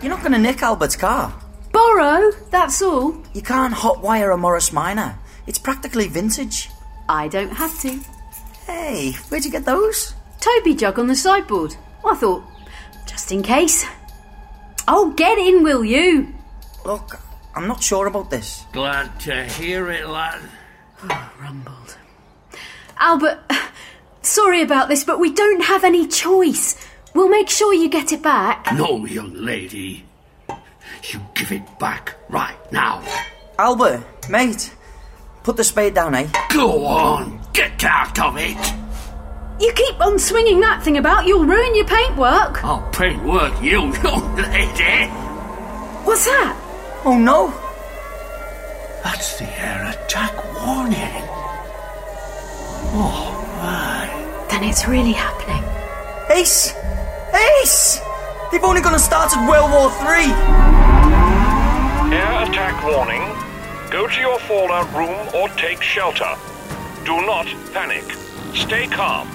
You're not going to nick Albert's car. Borrow, that's all. You can't hotwire a Morris Minor. It's practically vintage. I don't have to. Hey, where'd you get those? Toby jug on the sideboard. I thought, just in case. Oh, get in, will you? Look, I'm not sure about this. Glad to hear it, lad. Ah, rumbled. Albert, sorry about this, but we don't have any choice. We'll make sure you get it back. No, young lady. You give it back right now. Albert, mate, put the spade down, eh? Go on, get out of it. You keep on swinging that thing about, you'll ruin your paintwork. I'll paint work you, young lady. What's that? Oh no! That's the air attack warning. Oh, my. Then it's really happening. Ace! Ace! They've only gonna start at World War Three! Air attack warning. Go to your fallout room or take shelter. Do not panic. Stay calm.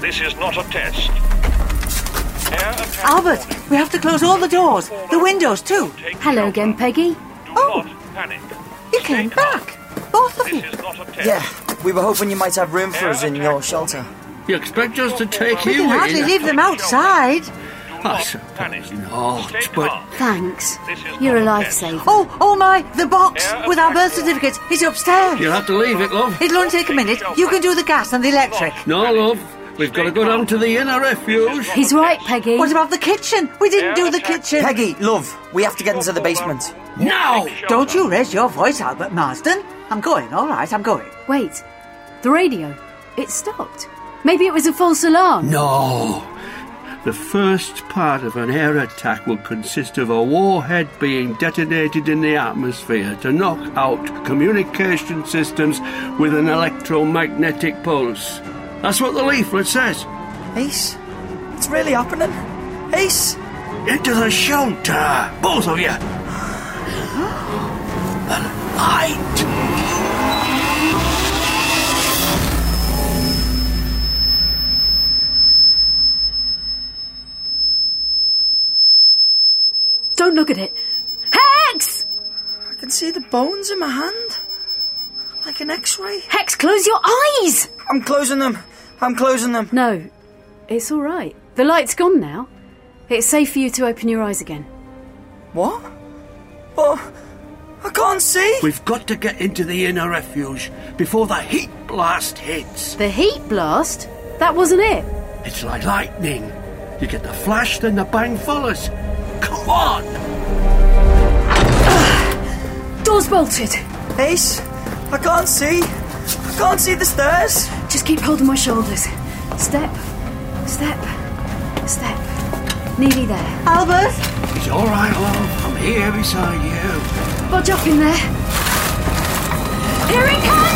This is not a test. Albert, we have to close all the doors, the windows too. Hello again, Peggy. Do Oh. not panic. You Stay came calm. back, both of This you. is not a test. Yeah, we were hoping you might have room for us in your shelter. You expect us to take We you can hardly in? leave them outside. Do I not suppose not, but- Thanks. You're a not a test. lifesaver. Oh, oh my, the box with our birth certificates is upstairs. You'll have to leave it, love. It'll only take a minute. You can do the gas and the electric. No, love. We've got to go down to the inner refuge. He's right, Peggy. What about the kitchen? We didn't do the kitchen. Peggy, love, we have to get into the basement. Now! Don't you raise your voice, Albert Marsden. I'm going, all right, I'm going. Wait, the radio. It stopped. Maybe it was a false alarm. No. The first part of an air attack will consist of a warhead being detonated in the atmosphere to knock out communication systems with an electromagnetic pulse. That's what the leaflet says. Ace, it's really happening. Ace! Into the shelter, both of you. The light. At it. Hex! I can see the bones in my hand. Like an x ray. Hex, close your eyes! I'm closing them. I'm closing them. No, it's all right. The light's gone now. It's safe for you to open your eyes again. What? But I can't see. We've got to get into the inner refuge before the heat blast hits. The heat blast? That wasn't it. It's like lightning. You get the flash, then the bang follows. Come on! Door's bolted. Ace, I can't see. I can't see the stairs. Just keep holding my shoulders. Step, step, step. Nearly there. Albert? It's all right, love. I'm here beside you. Bodge up in there. Here it comes!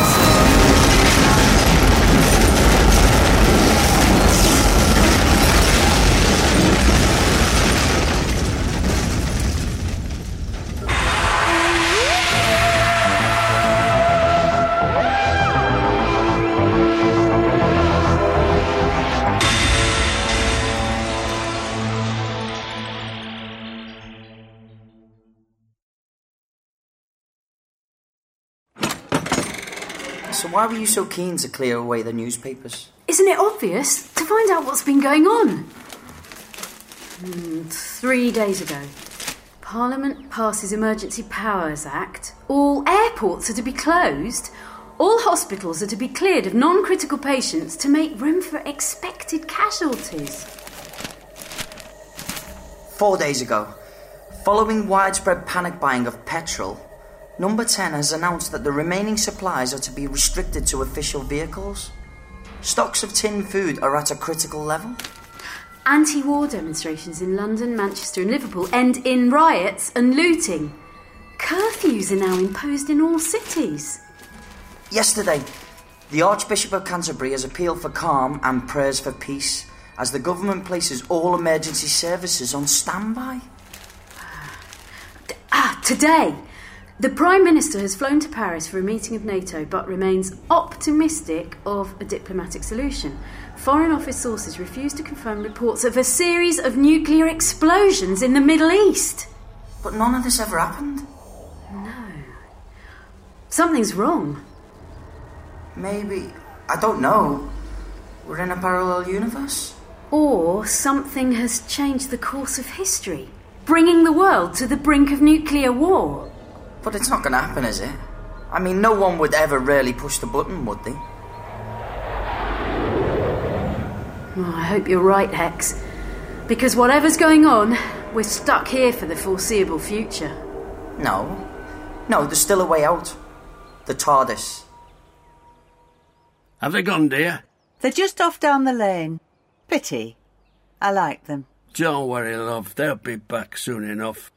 Why were you so keen to clear away the newspapers? Isn't it obvious? To find out what's been going on. Hmm, three days ago, Parliament passes Emergency Powers Act. All airports are to be closed. All hospitals are to be cleared of non critical patients to make room for expected casualties. Four days ago, following widespread panic buying of petrol, Number 10 has announced that the remaining supplies are to be restricted to official vehicles. Stocks of tinned food are at a critical level. Anti war demonstrations in London, Manchester, and Liverpool end in riots and looting. Curfews are now imposed in all cities. Yesterday, the Archbishop of Canterbury has appealed for calm and prayers for peace as the government places all emergency services on standby. Ah, today, the Prime Minister has flown to Paris for a meeting of NATO but remains optimistic of a diplomatic solution. Foreign Office sources refuse to confirm reports of a series of nuclear explosions in the Middle East. But none of this ever happened. No. Something's wrong. Maybe, I don't know. We're in a parallel universe? Or something has changed the course of history, bringing the world to the brink of nuclear war. But it's not going to happen, is it? I mean, no one would ever really push the button, would they? Oh, I hope you're right, Hex. Because whatever's going on, we're stuck here for the foreseeable future. No. No, there's still a way out. The TARDIS. Have they gone, dear? They're just off down the lane. Pity. I like them. Don't worry, love. They'll be back soon enough.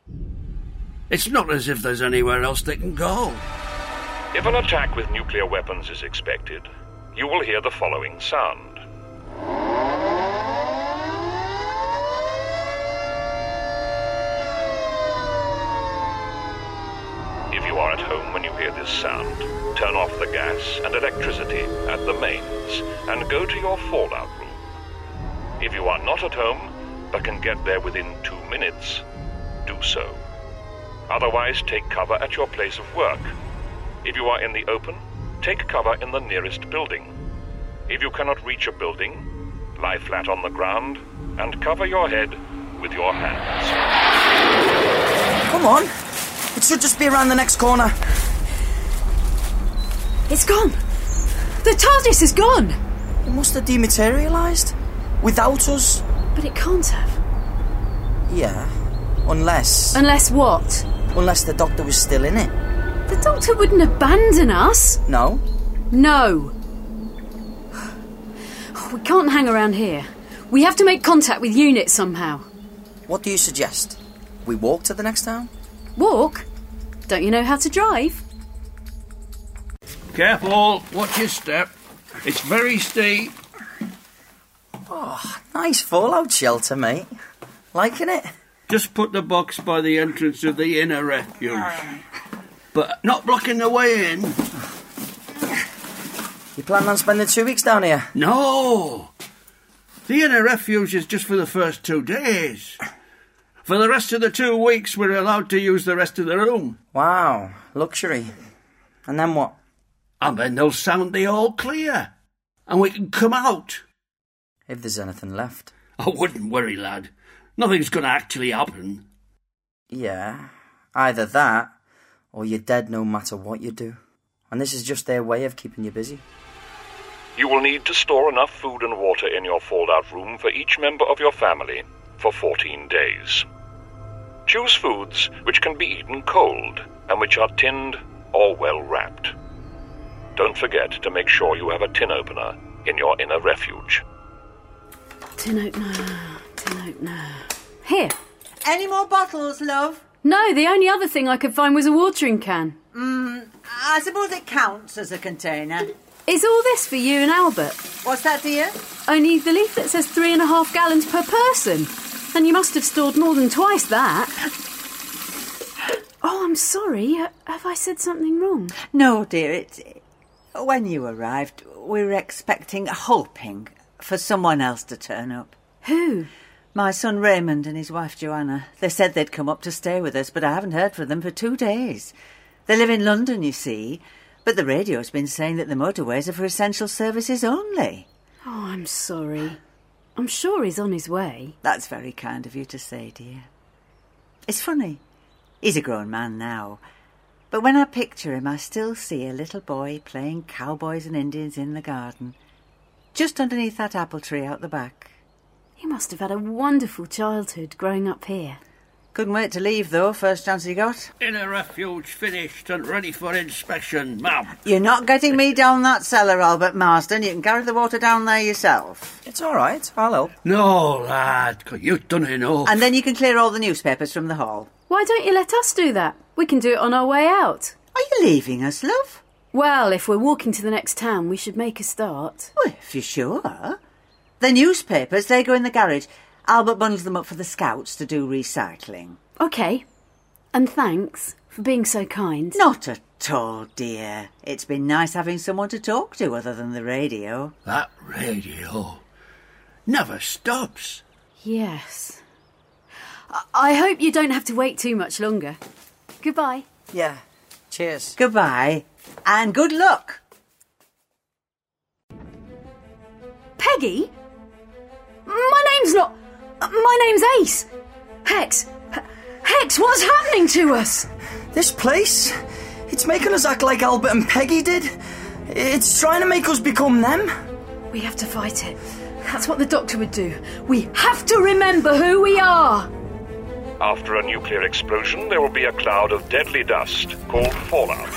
It's not as if there's anywhere else they can go. If an attack with nuclear weapons is expected, you will hear the following sound. If you are at home when you hear this sound, turn off the gas and electricity at the mains and go to your fallout room. If you are not at home but can get there within two minutes, do so. Otherwise, take cover at your place of work. If you are in the open, take cover in the nearest building. If you cannot reach a building, lie flat on the ground and cover your head with your hands. Come on! It should just be around the next corner. It's gone! The TARDIS is gone! It must have dematerialised. Without us. But it can't have. Yeah. Unless. Unless what? Unless the doctor was still in it. The doctor wouldn't abandon us. No? No. We can't hang around here. We have to make contact with UNIT somehow. What do you suggest? We walk to the next town? Walk? Don't you know how to drive? Careful, watch your step. It's very steep. Oh, nice fallout shelter, mate. Liking it? Just put the box by the entrance of the inner refuge. But not blocking the way in. You plan on spending two weeks down here? No! The inner refuge is just for the first two days. For the rest of the two weeks, we're allowed to use the rest of the room. Wow, luxury. And then what? And then they'll sound the all clear. And we can come out. If there's anything left. I wouldn't worry, lad. Nothing's going to actually happen. Yeah, either that, or you're dead no matter what you do. And this is just their way of keeping you busy. You will need to store enough food and water in your fallout room for each member of your family for 14 days. Choose foods which can be eaten cold and which are tinned or well wrapped. Don't forget to make sure you have a tin opener in your inner refuge. Tin opener, tin opener. Here. Any more bottles, love? No, the only other thing I could find was a watering can. Mmm, I suppose it counts as a container. Is all this for you and Albert? What's that, dear? Only the leaflet says three and a half gallons per person. And you must have stored more than twice that. Oh, I'm sorry. Uh, Have I said something wrong? No, dear, it's. When you arrived, we were expecting, hoping for someone else to turn up. Who? My son Raymond and his wife Joanna. They said they'd come up to stay with us, but I haven't heard from them for two days. They live in London, you see, But the radio's been saying that the motorways are for essential services only. Oh, I'm sorry. I'm sure he's on his way. That's very kind of you to say, dear. It's funny. He's a grown man now. But when I picture him, I still see a little boy playing cowboys and Indians in the garden, just underneath that apple tree out the back. He must have had a wonderful childhood growing up here. Couldn't wait to leave, though, first chance he got. Inner refuge finished and ready for inspection, ma'am. You're not getting me down that cellar, Albert Marsden. You can carry the water down there yourself. It's all right. I'll help. No, lad, 'cause you've done enough. And then you can clear all the newspapers from the hall. Why don't you let us do that? We can do it on our way out. Are you leaving us, love? Well, if we're walking to the next town, we should make a start. Well, if you're sure. The newspapers, they go in the garage. Albert bundles them up for the scouts to do recycling. Okay. And thanks for being so kind. Not at all, dear. It's been nice having someone to talk to other than the radio. That radio never stops. Yes. I- I hope you don't have to wait too much longer. Goodbye. Yeah. Cheers. Goodbye, and good luck. Peggy? My name's not. My name's Ace. Hex. Hex, what's happening to us? This place, it's making us act like Albert and Peggy did. It's trying to make us become them. We have to fight it. That's what the doctor would do. We have to remember who we are. After a nuclear explosion, there will be a cloud of deadly dust called fallout.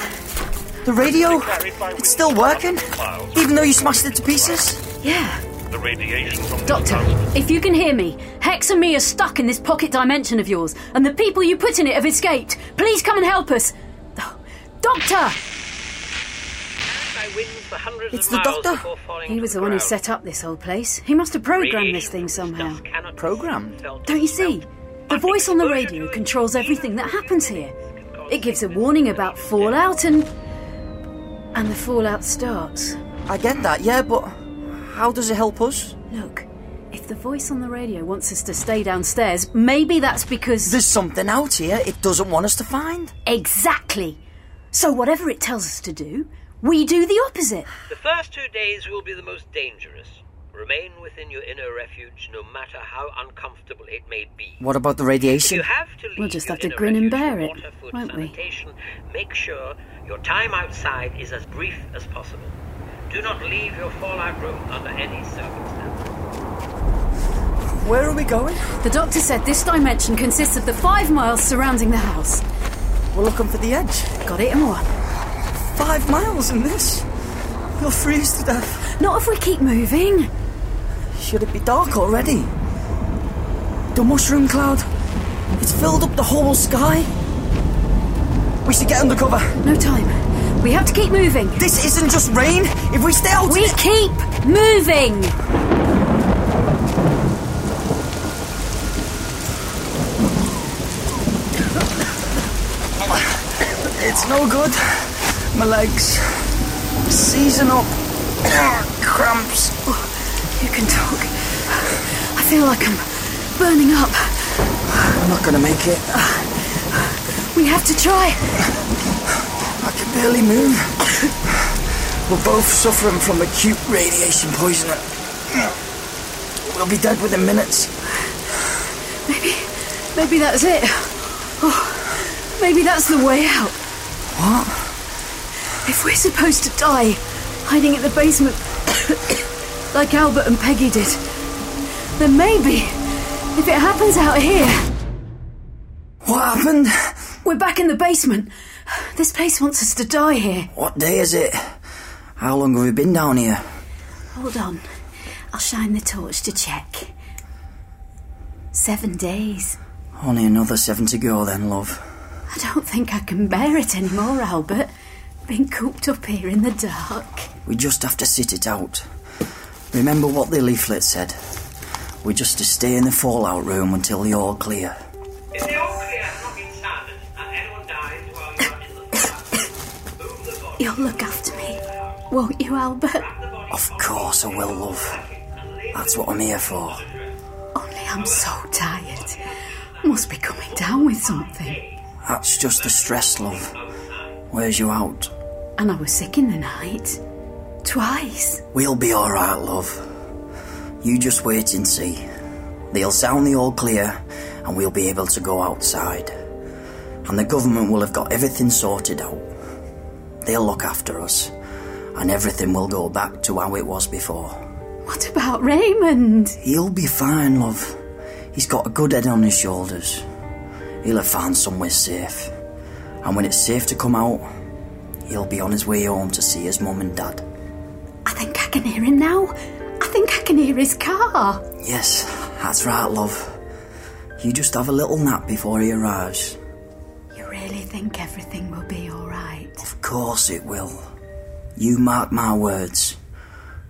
The radio, it's still working, even though you smashed it to pieces. Yeah. The radiation from Doctor, house- if you can hear me, Hex and me are stuck in this pocket dimension of yours, and the people you put in it have escaped. Please come and help us. Doctor! It's the doctor. He was the one who set up this whole place. He must have programmed this thing somehow. Programmed? Don't you see? The voice on the radio controls everything that happens here. It gives a warning about fallout and. and the fallout starts. I get that, yeah, but how does it help us? Look, if the voice on the radio wants us to stay downstairs, maybe that's because. There's something out here it doesn't want us to find. Exactly! So whatever it tells us to do, we do the opposite. The first two days will be the most dangerous. Remain within your inner refuge, no matter how uncomfortable it may be. What about the radiation? you have to leave We'll just have to grin and bear for it, water, food, won't we? Make sure your time outside is as brief as possible. Do not leave your fallout room under any circumstances. Where are we going? The doctor said this dimension consists of the five miles surrounding the house. We're looking for the edge. Got it and what? Five miles in this. You'll freeze to death. Not if we keep moving. Should it be dark already? The mushroom cloud. It's filled up the whole sky. We should get under cover. No time. We have to keep moving. This isn't just rain. If we stay out We keep moving! It's no good. My legs. Season up. Ah, cramps. You can talk. I feel like I'm burning up. I'm not gonna make it. We have to try. I can barely move. We're both suffering from acute radiation poisoning. We'll be dead within minutes. Maybe, maybe that's it. Oh, maybe that's the way out. What? If we're supposed to die, hiding in the basement, like Albert and Peggy did, then maybe, if it happens out here, What happened? we're back in the basement. This place wants us to die here. What day is it? How long have we been down here? Hold on. I'll shine the torch to check. Seven days. Only another seven to go then, love. I don't think I can bear it anymore, Albert. Being cooped up here in the dark. We just have to sit it out. Remember what the leaflet said. We're just to stay in the fallout room until the all clear. If the all clear You'll look after me, won't you, Albert? Of course I will, love. That's what I'm here for. Only I'm so tired. Must be coming down with something. That's just the stress, love. Wears you out. And I was sick in the night. Twice. We'll be alright, love. You just wait and see. They'll sound the all clear, and we'll be able to go outside. And the government will have got everything sorted out. They'll look after us, and everything will go back to how it was before. What about Raymond? He'll be fine, love. He's got a good head on his shoulders. He'll have found somewhere safe. And when it's safe to come out, he'll be on his way home to see his mum and dad. I think I can hear him now. I think I can hear his car. Yes, that's right, love. You just have a little nap before he arrives. You think everything will be alright? Of course it will. You mark my words.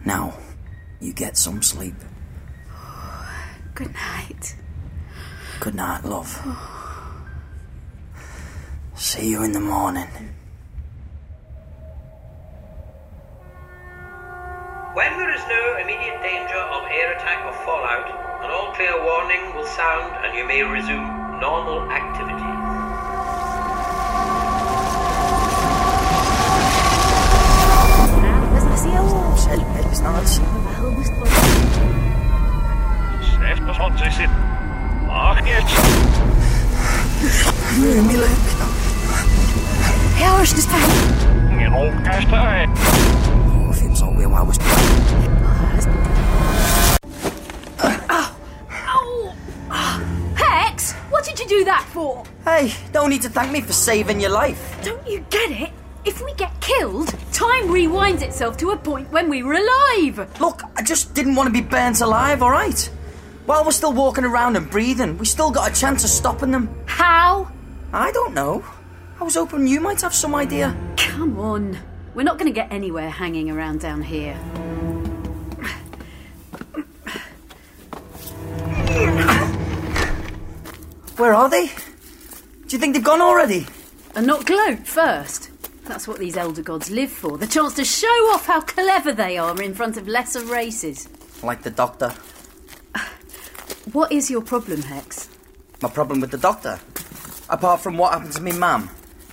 Now, you get some sleep. Good night. Good night, love. See you in the morning. When there is no immediate danger of air attack or fallout, an all clear warning will sound and you may resume normal activities. Hey, don't need to thank me for saving your life. Don't you get it? If we get killed, time rewinds itself to a point when we were alive. Look, I just didn't want to be burnt alive, alright? While we're still walking around and breathing, we still got a chance of stopping them. How? I don't know. I was hoping you might have some idea. Come on. We're not going to get anywhere hanging around down here. Where are they? Do you think they've gone already? And not gloat first. That's what these elder gods live for the chance to show off how clever they are in front of lesser races. Like the doctor. What is your problem, Hex? My problem with the doctor. Apart from what happened to me mum.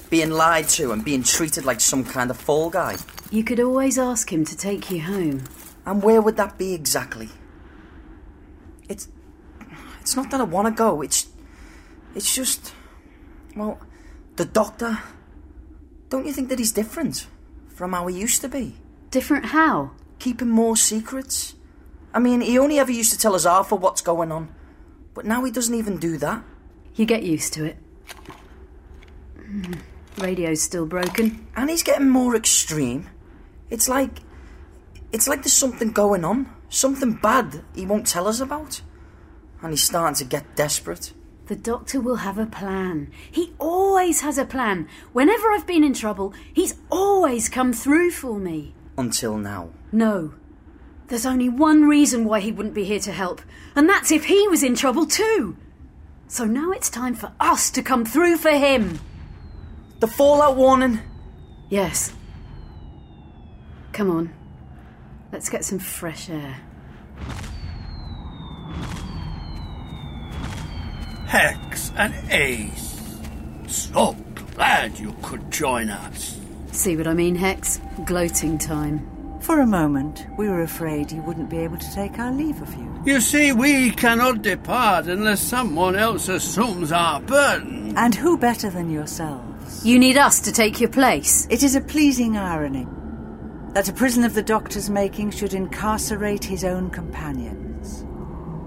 Being lied to and being treated like some kind of fall guy. You could always ask him to take you home. And where would that be exactly? It's it's not that I want to go. It's it's just well, the doctor. Don't you think that he's different from how he used to be? Different how? Keeping more secrets. I mean, he only ever used to tell us Arthur what's going on, but now he doesn't even do that. You get used to it. Hmm. Radio's still broken. And he's getting more extreme. It's like it's like there's something going on, something bad he won't tell us about. And he's starting to get desperate. The doctor will have a plan. He always has a plan. Whenever I've been in trouble, he's always come through for me. Until now. No. There's only one reason why he wouldn't be here to help, and that's if he was in trouble too. So now it's time for us to come through for him. The fallout warning. Yes. Come on. Let's get some fresh air. Hex and Ace. So glad you could join us. See what I mean, Hex? Gloating time. For a moment, we were afraid you wouldn't be able to take our leave of you. You see, we cannot depart unless someone else assumes our burden. And who better than yourselves? You need us to take your place. It is a pleasing irony that a prison of the doctor's making should incarcerate his own companions.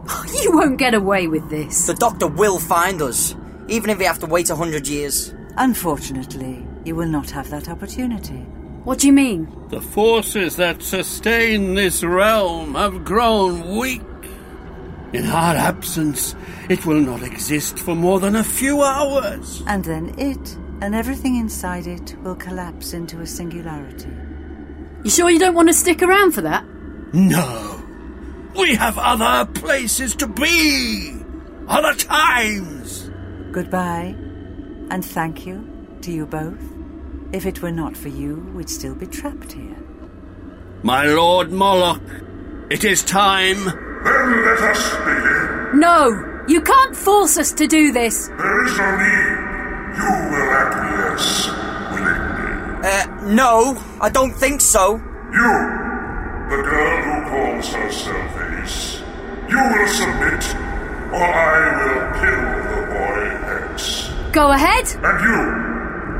You won't get away with this. The doctor will find us, even if we have to wait a hundred years. Unfortunately, you will not have that opportunity. What do you mean? The forces that sustain this realm have grown weak. In our absence, it will not exist for more than a few hours. And then it and everything inside it will collapse into a singularity. You sure you don't want to stick around for that? No. We have other places to be. Other times. Goodbye, and thank you to you both. If it were not for you, we'd still be trapped here. My Lord Moloch, it is time. Then let us begin. No! You can't force us to do this! There is no need. You will acquiesce willingly. Uh, no, I don't think so. You, the girl who calls herself Ace, you will submit, or I will kill the boy Hex. Go ahead. And you,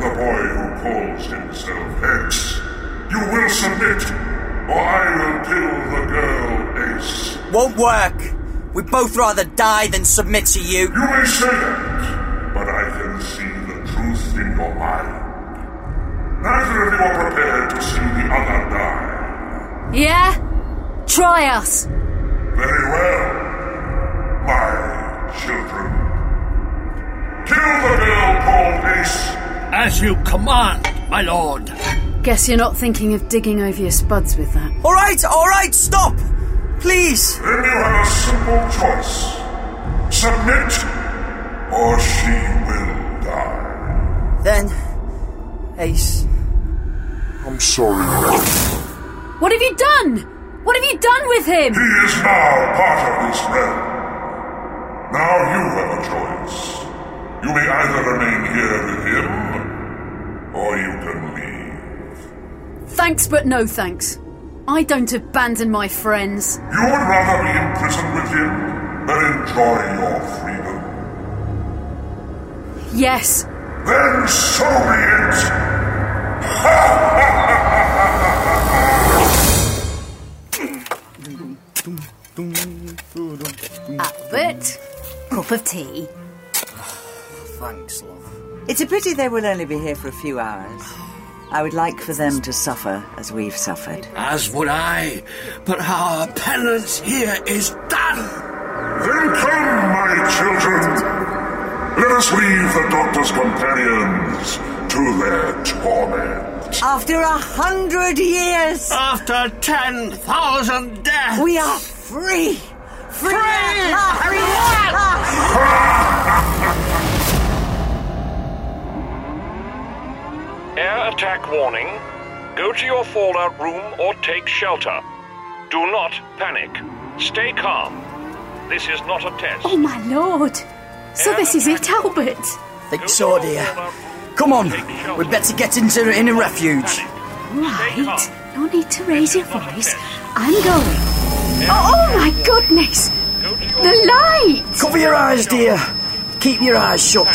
the boy who calls himself Hex, you will submit, or I will kill the girl Ace. Won't work. We'd both rather die than submit to you. You may say that, but I can see the truth in your mind. Neither of you are prepared to see the other die. Yeah? Try us. Very well, my children. Kill the girl called Ace. As you command, my lord. Guess you're not thinking of digging over your spuds with that. All right, all right, stop! Please! Then you have a simple choice. Submit, or she will die. Then, Ace. I'm sorry. What have you done? What have you done with him? He is now part of this realm. Now you have a choice. You may either remain here with him, or you can leave. Thanks, but no thanks. I don't abandon my friends. You would rather be in prison with him than enjoy your freedom. Yes. Then so be it. Albert, cup of tea. Thanks, love. It's a pity they will only be here for a few hours. I would like for them to suffer as we've suffered. As would I. But our penance here is done. Then come, my children. Let us leave the doctor's companions to their torment. After a hundred years, After 10,000 deaths. we are free! Free! Air attack warning. Go to your fallout room or take shelter. Do not panic. Stay calm. This is not a test. Oh, my lord. So this is it, Albert. Think so, dear. Come on, we'd better get into inner refuge. Right. No need to raise your voice. I'm going. Oh, oh my goodness. The light. Cover your eyes, dear. Keep your eyes shut.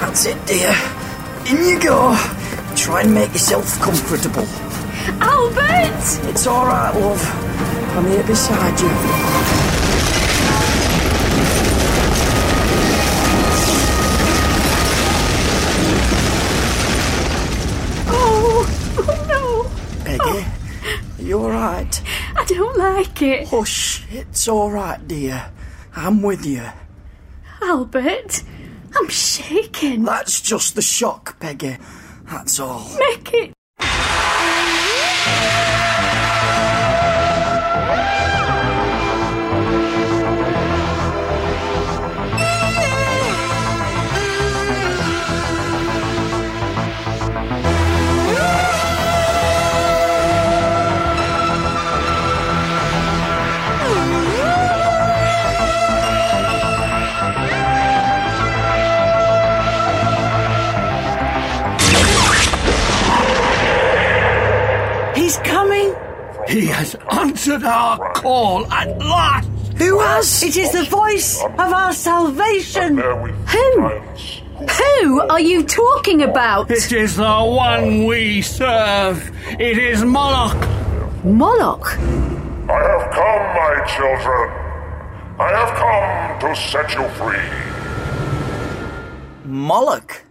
That's it, dear. In you go. Try and make yourself comfortable. Albert! It's all right, love. I'm here beside you. You all right? I don't like it. Oh, Hush, it's all right, dear. I'm with you. Albert, I'm shaking. That's just the shock, Peggy. That's all. Make it. He has answered our call at last. Who has? It is the voice of our salvation! Who? Who are you talking about? It is the one we serve. It is Moloch. Moloch. I have come, my children. I have come to set you free. Moloch.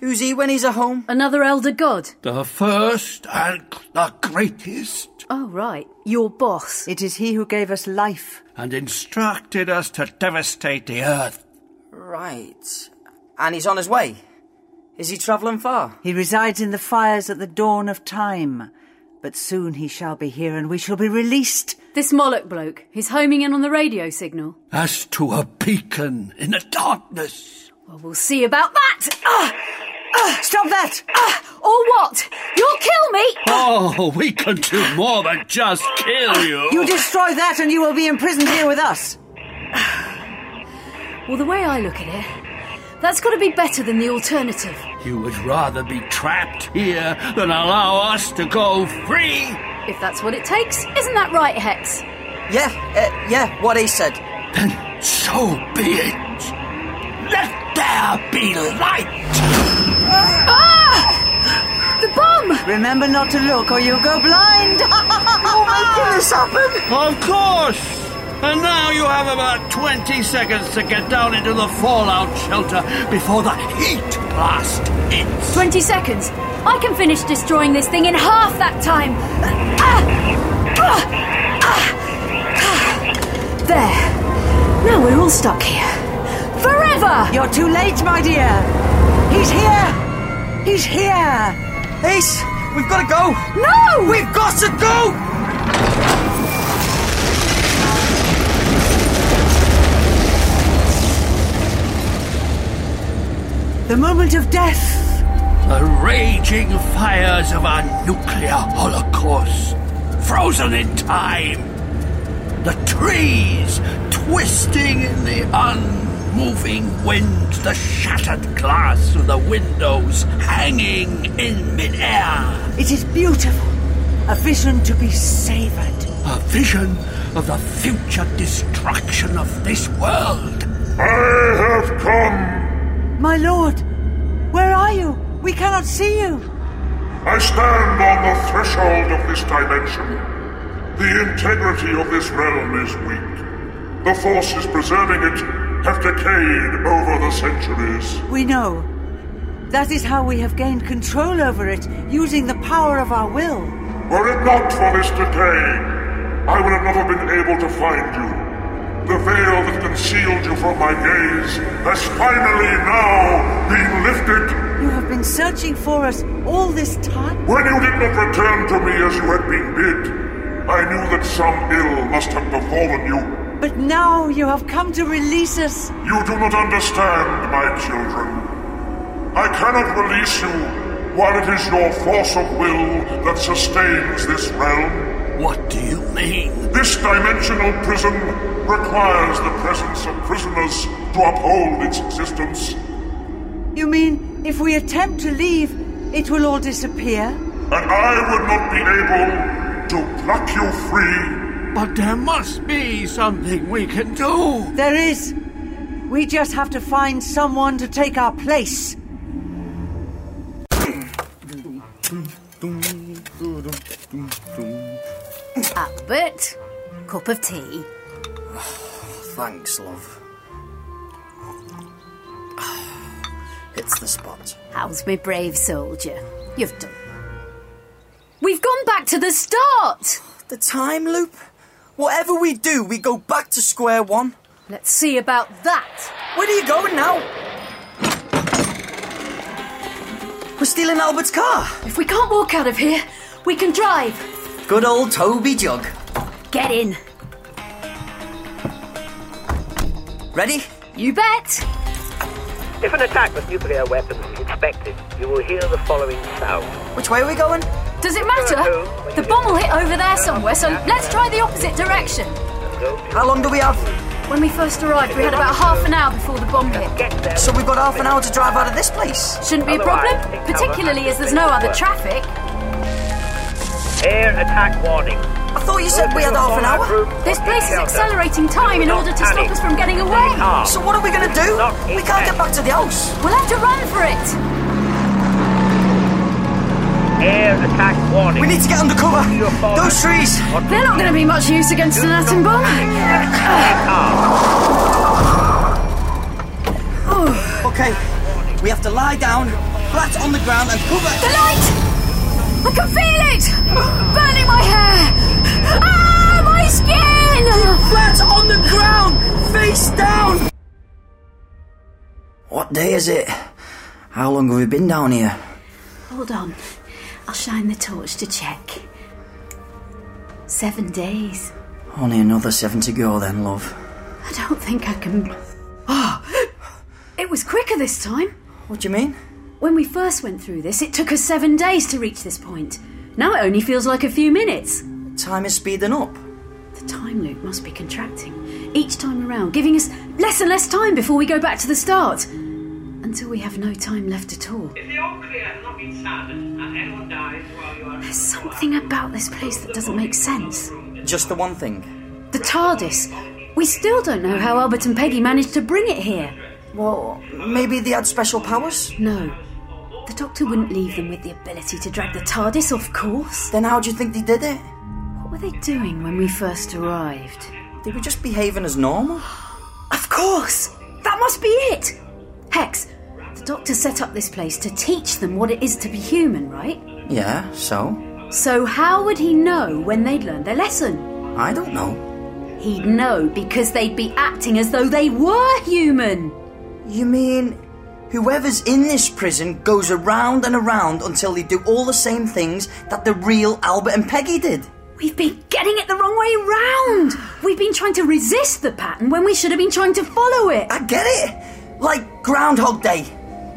Who's he when he's at home? Another elder god. The first and the greatest. Oh, right. Your boss. It is he who gave us life. And instructed us to devastate the earth. Right. And he's on his way. Is he travelling far? He resides in the fires at the dawn of time. But soon he shall be here and we shall be released. This Moloch bloke. He's homing in on the radio signal. As to a beacon in the darkness. Well, we'll see about that. Ah! Stop that! Ah! Or what? You'll kill me. Oh, we can do more than just kill you. You destroy that and you will be imprisoned here with us. Well, the way I look at it, That's got to be better than the alternative. You would rather be trapped here than allow us to go free? If that's what it takes. Isn't that right, Hex? Yeah, uh, yeah, what he said. Then so be it. Let there be light. Ah! The bomb! Remember not to look or you'll go blind. Can this happen? Of course! And now you have about 20 seconds to get down into the fallout shelter before the heat blast hits. 20 seconds. I can finish destroying this thing in half that time. Ah! Ah! Ah! There. Now we're all stuck here. Forever! You're too late, my dear. He's here. He's here. Ace, we've got to go. No! We've got to go. The moment of death. The raging fires of our nuclear holocaust, frozen in time. The trees twisting in the unmoving wind, the shattered glass of the windows hanging in midair. It is beautiful. A vision to be savored. A vision of the future destruction of this world. I have come. My lord, where are you? We cannot see you. I stand on the threshold of this dimension. The integrity of this realm is weak. The forces preserving it have decayed over the centuries. We know. That is how we have gained control over it, using the power of our will. Were it not for this decay, I would have never been able to find you. The veil that concealed you from my gaze has finally now been lifted. You have been searching for us all this time? When you did not return to me as you had been bid, I knew that some ill must have befallen you. But now you have come to release us. You do not understand, my children. I cannot release you while it is your force of will that sustains this realm. What do you mean? This dimensional prison requires the presence of prisoners to uphold its existence. You mean if we attempt to leave, it will all disappear? And I would not be able to pluck you free. But there must be something we can do. There is. We just have to find someone to take our place. Albert, cup of tea. Thanks, love. It's the spot. How's my brave soldier? You've done. We've gone back to the start! The time loop? Whatever we do, we go back to square one. Let's see about that. Where are you going now? We're stealing Albert's car. If we can't walk out of here, we can drive. Good old Toby Jug. Get in. Ready? You bet. If an attack with nuclear weapons is expected, you will hear the following sound. Which way are we going? Does it matter? The bomb will hit over there somewhere, so let's try the opposite direction. How long do we have? When we first arrived, we had about half an hour before the bomb hit. So we've got half an hour to drive out of this place. Shouldn't be a problem, particularly as there's no other traffic. Air attack warning. I thought you said we had half an hour. This place is accelerating time in order to stop us from getting away. So what are we going to do? We can't get back to the house. We'll have to run for it. Air attack warning. We need to get under cover. Those trees. They're not going to be much use against an atom bomb. Okay, we have to lie down, flat on the ground, and cover. The light! I can feel it! Burning my hair! Ah, my skin! Flat on the ground, face down. What day is it? How long have we been down here? Hold on. I'll shine the torch to check. Seven days. Only another seven to go, then, love. I don't think I can. Oh, it was quicker this time. What do you mean? When we first went through this, it took us seven days to reach this point. Now it only feels like a few minutes. Time is speeding up. The time loop must be contracting each time around, giving us less and less time before we go back to the start. Until we have no time left at all. If the all clear has not been sounded and anyone dies while you are... There's something about this place that doesn't make sense. Just the one thing. The TARDIS. We still don't know how Albert and Peggy managed to bring it here. Well, maybe they had special powers? No. The Doctor wouldn't leave them with the ability to drag the TARDIS, of course. Then how do you think they did it? What were they doing when we first arrived? They were just behaving as normal. Of course! That must be it! Hex, the Doctor set up this place to teach them what it is to be human, right? Yeah, so? So how would he know when they'd learned their lesson? I don't know. He'd know because they'd be acting as though they were human. You mean whoever's in this prison goes around and around until they do all the same things that the real Albert and Peggy did? We've been getting it the wrong way round. We've been trying to resist the pattern when we should have been trying to follow it. I get it. Like Groundhog Day.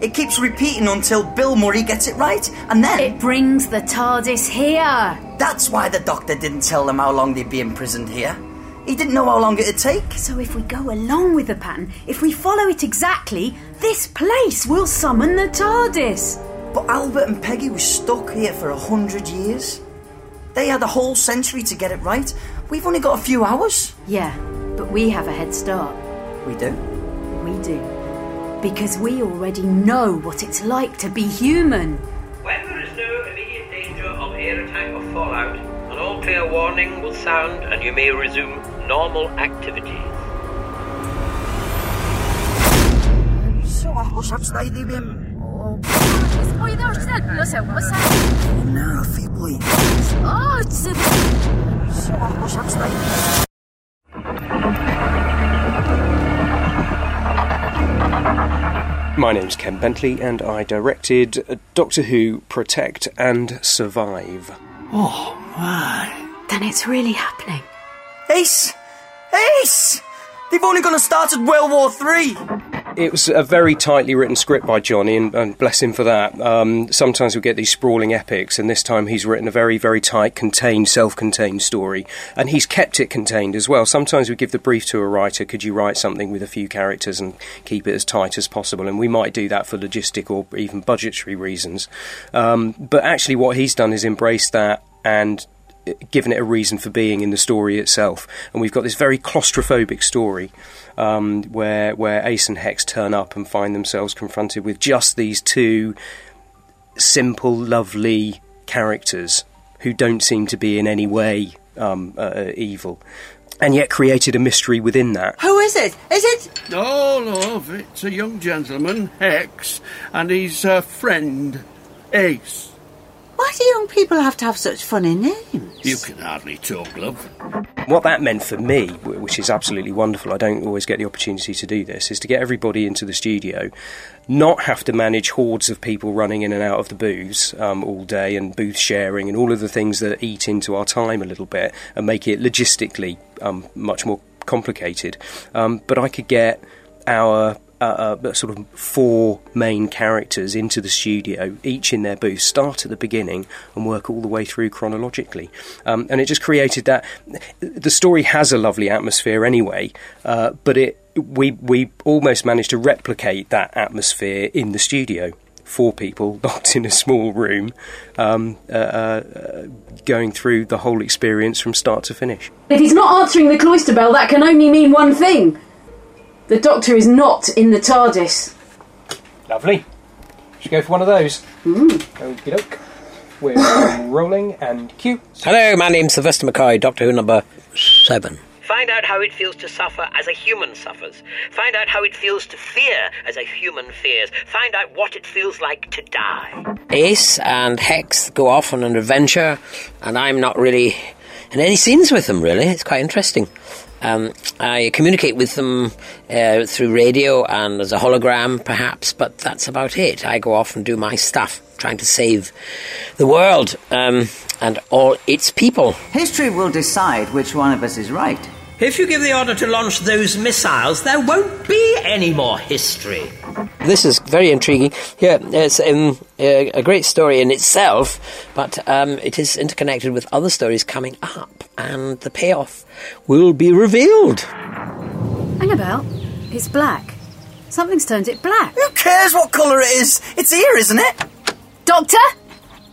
It keeps repeating until Bill Murray gets it right, and then. It brings the TARDIS here. That's why the doctor didn't tell them how long they'd be imprisoned here. He didn't know how long it'd take. So if we go along with the pattern, if we follow it exactly, this place will summon the TARDIS. But Albert and Peggy were stuck here for a hundred years. They had a whole century to get it right. We've only got a few hours. Yeah, but we have a head start. We do. We do. Because we already know what it's like to be human. When there is no immediate danger of air attack or fallout, an all clear warning will sound and you may resume normal activities. So I was upside My name's Ken Bentley, and I directed Doctor Who Protect and Survive. Oh, my. Then it's really happening. Ace! Ace! They've only gonna start at World War Three. It was a very tightly written script by Johnny, and, and bless him for that. Um, sometimes we get these sprawling epics, and this time he's written a very, very tight, contained, self contained story. And he's kept it contained as well. Sometimes we give the brief to a writer could you write something with a few characters and keep it as tight as possible? And we might do that for logistic or even budgetary reasons. Um, but actually, what he's done is embrace that and given it a reason for being in the story itself. And we've got this very claustrophobic story um, where where Ace and Hex turn up and find themselves confronted with just these two simple, lovely characters who don't seem to be in any way um, uh, evil. And yet created a mystery within that. Who is it? Is it? Oh, love, it's a young gentleman, Hex, and his uh, friend, Ace. Why do young people have to have such funny names? You can hardly talk, love. What that meant for me, which is absolutely wonderful, I don't always get the opportunity to do this, is to get everybody into the studio, not have to manage hordes of people running in and out of the booths um, all day and booth sharing and all of the things that eat into our time a little bit and make it logistically um, much more complicated. Um, but I could get our uh, uh, sort of four main characters into the studio, each in their booth, start at the beginning and work all the way through chronologically. Um, and it just created that. The story has a lovely atmosphere anyway, uh, but it we we almost managed to replicate that atmosphere in the studio. Four people locked in a small room, um, uh, uh, going through the whole experience from start to finish. If he's not answering the cloister bell, that can only mean one thing. The Doctor is not in the TARDIS. Lovely. Should go for one of those? Mm. Okie doke. We're rolling and cue. Hello, my name's Sylvester McCoy, Doctor Who number seven. Find out how it feels to suffer as a human suffers. Find out how it feels to fear as a human fears. Find out what it feels like to die. Ace and Hex go off on an adventure, and I'm not really in any scenes with them, really. It's quite interesting. Um, I communicate with them uh, through radio and as a hologram, perhaps, but that's about it. I go off and do my stuff, trying to save the world um, and all its people. History will decide which one of us is right. If you give the order to launch those missiles, there won't be any more history. This is very intriguing. Yeah, it's um, a, a great story in itself, but um, it is interconnected with other stories coming up, and the payoff will be revealed. Hang about. It's black. Something's turned it black. Who cares what colour it is? It's here, isn't it? Doctor?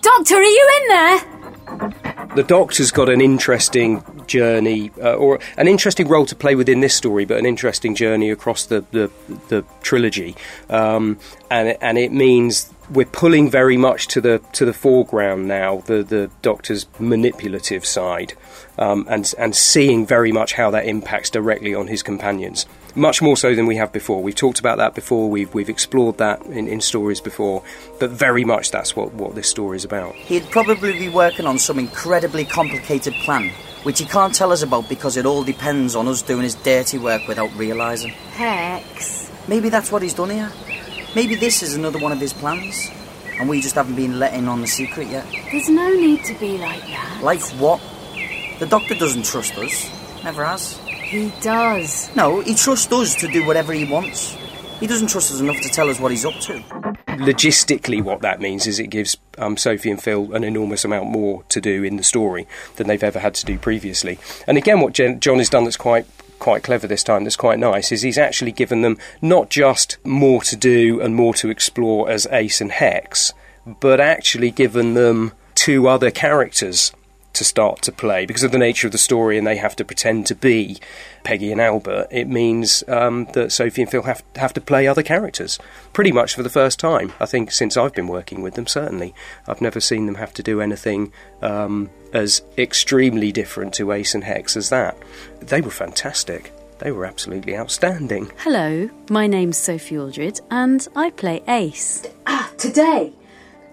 Doctor, are you in there? The Doctor's got an interesting journey, uh, or an interesting role to play within this story, but an interesting journey across the the, the trilogy, um, and and it means we're pulling very much to the to the foreground now. The the Doctor's manipulative side, um, and and seeing very much how that impacts directly on his companions. Much more so than we have before. We've talked about that before. We've we've explored that in, in stories before, but very much that's what what this story is about. He'd probably be working on some incredibly complicated plan, which he can't tell us about because it all depends on us doing his dirty work without realising. Hex. Maybe that's what he's done here. Maybe this is another one of his plans, and we just haven't been letting on the secret yet. There's no need to be like that. Like what? The doctor doesn't trust us. Never has. He does. No, he trusts us to do whatever he wants. He doesn't trust us enough to tell us what he's up to. logistically, what that means is it gives um, Sophie and Phil an enormous amount more to do in the story than they've ever had to do previously. And again, what Jen, John has done that's quite quite clever this time, that's quite nice, is he's actually given them not just more to do and more to explore as Ace and Hex, but actually given them two other characters to start to play because of the nature of the story and they have to pretend to be Peggy and Albert, it means um, that Sophie and Phil have, have to play other characters pretty much for the first time. I think since I've been working with them, certainly. I've never seen them have to do anything um, as extremely different to Ace and Hex as that. They were fantastic. They were absolutely outstanding. Hello, my name's Sophie Aldred, and I play Ace. Ah, today!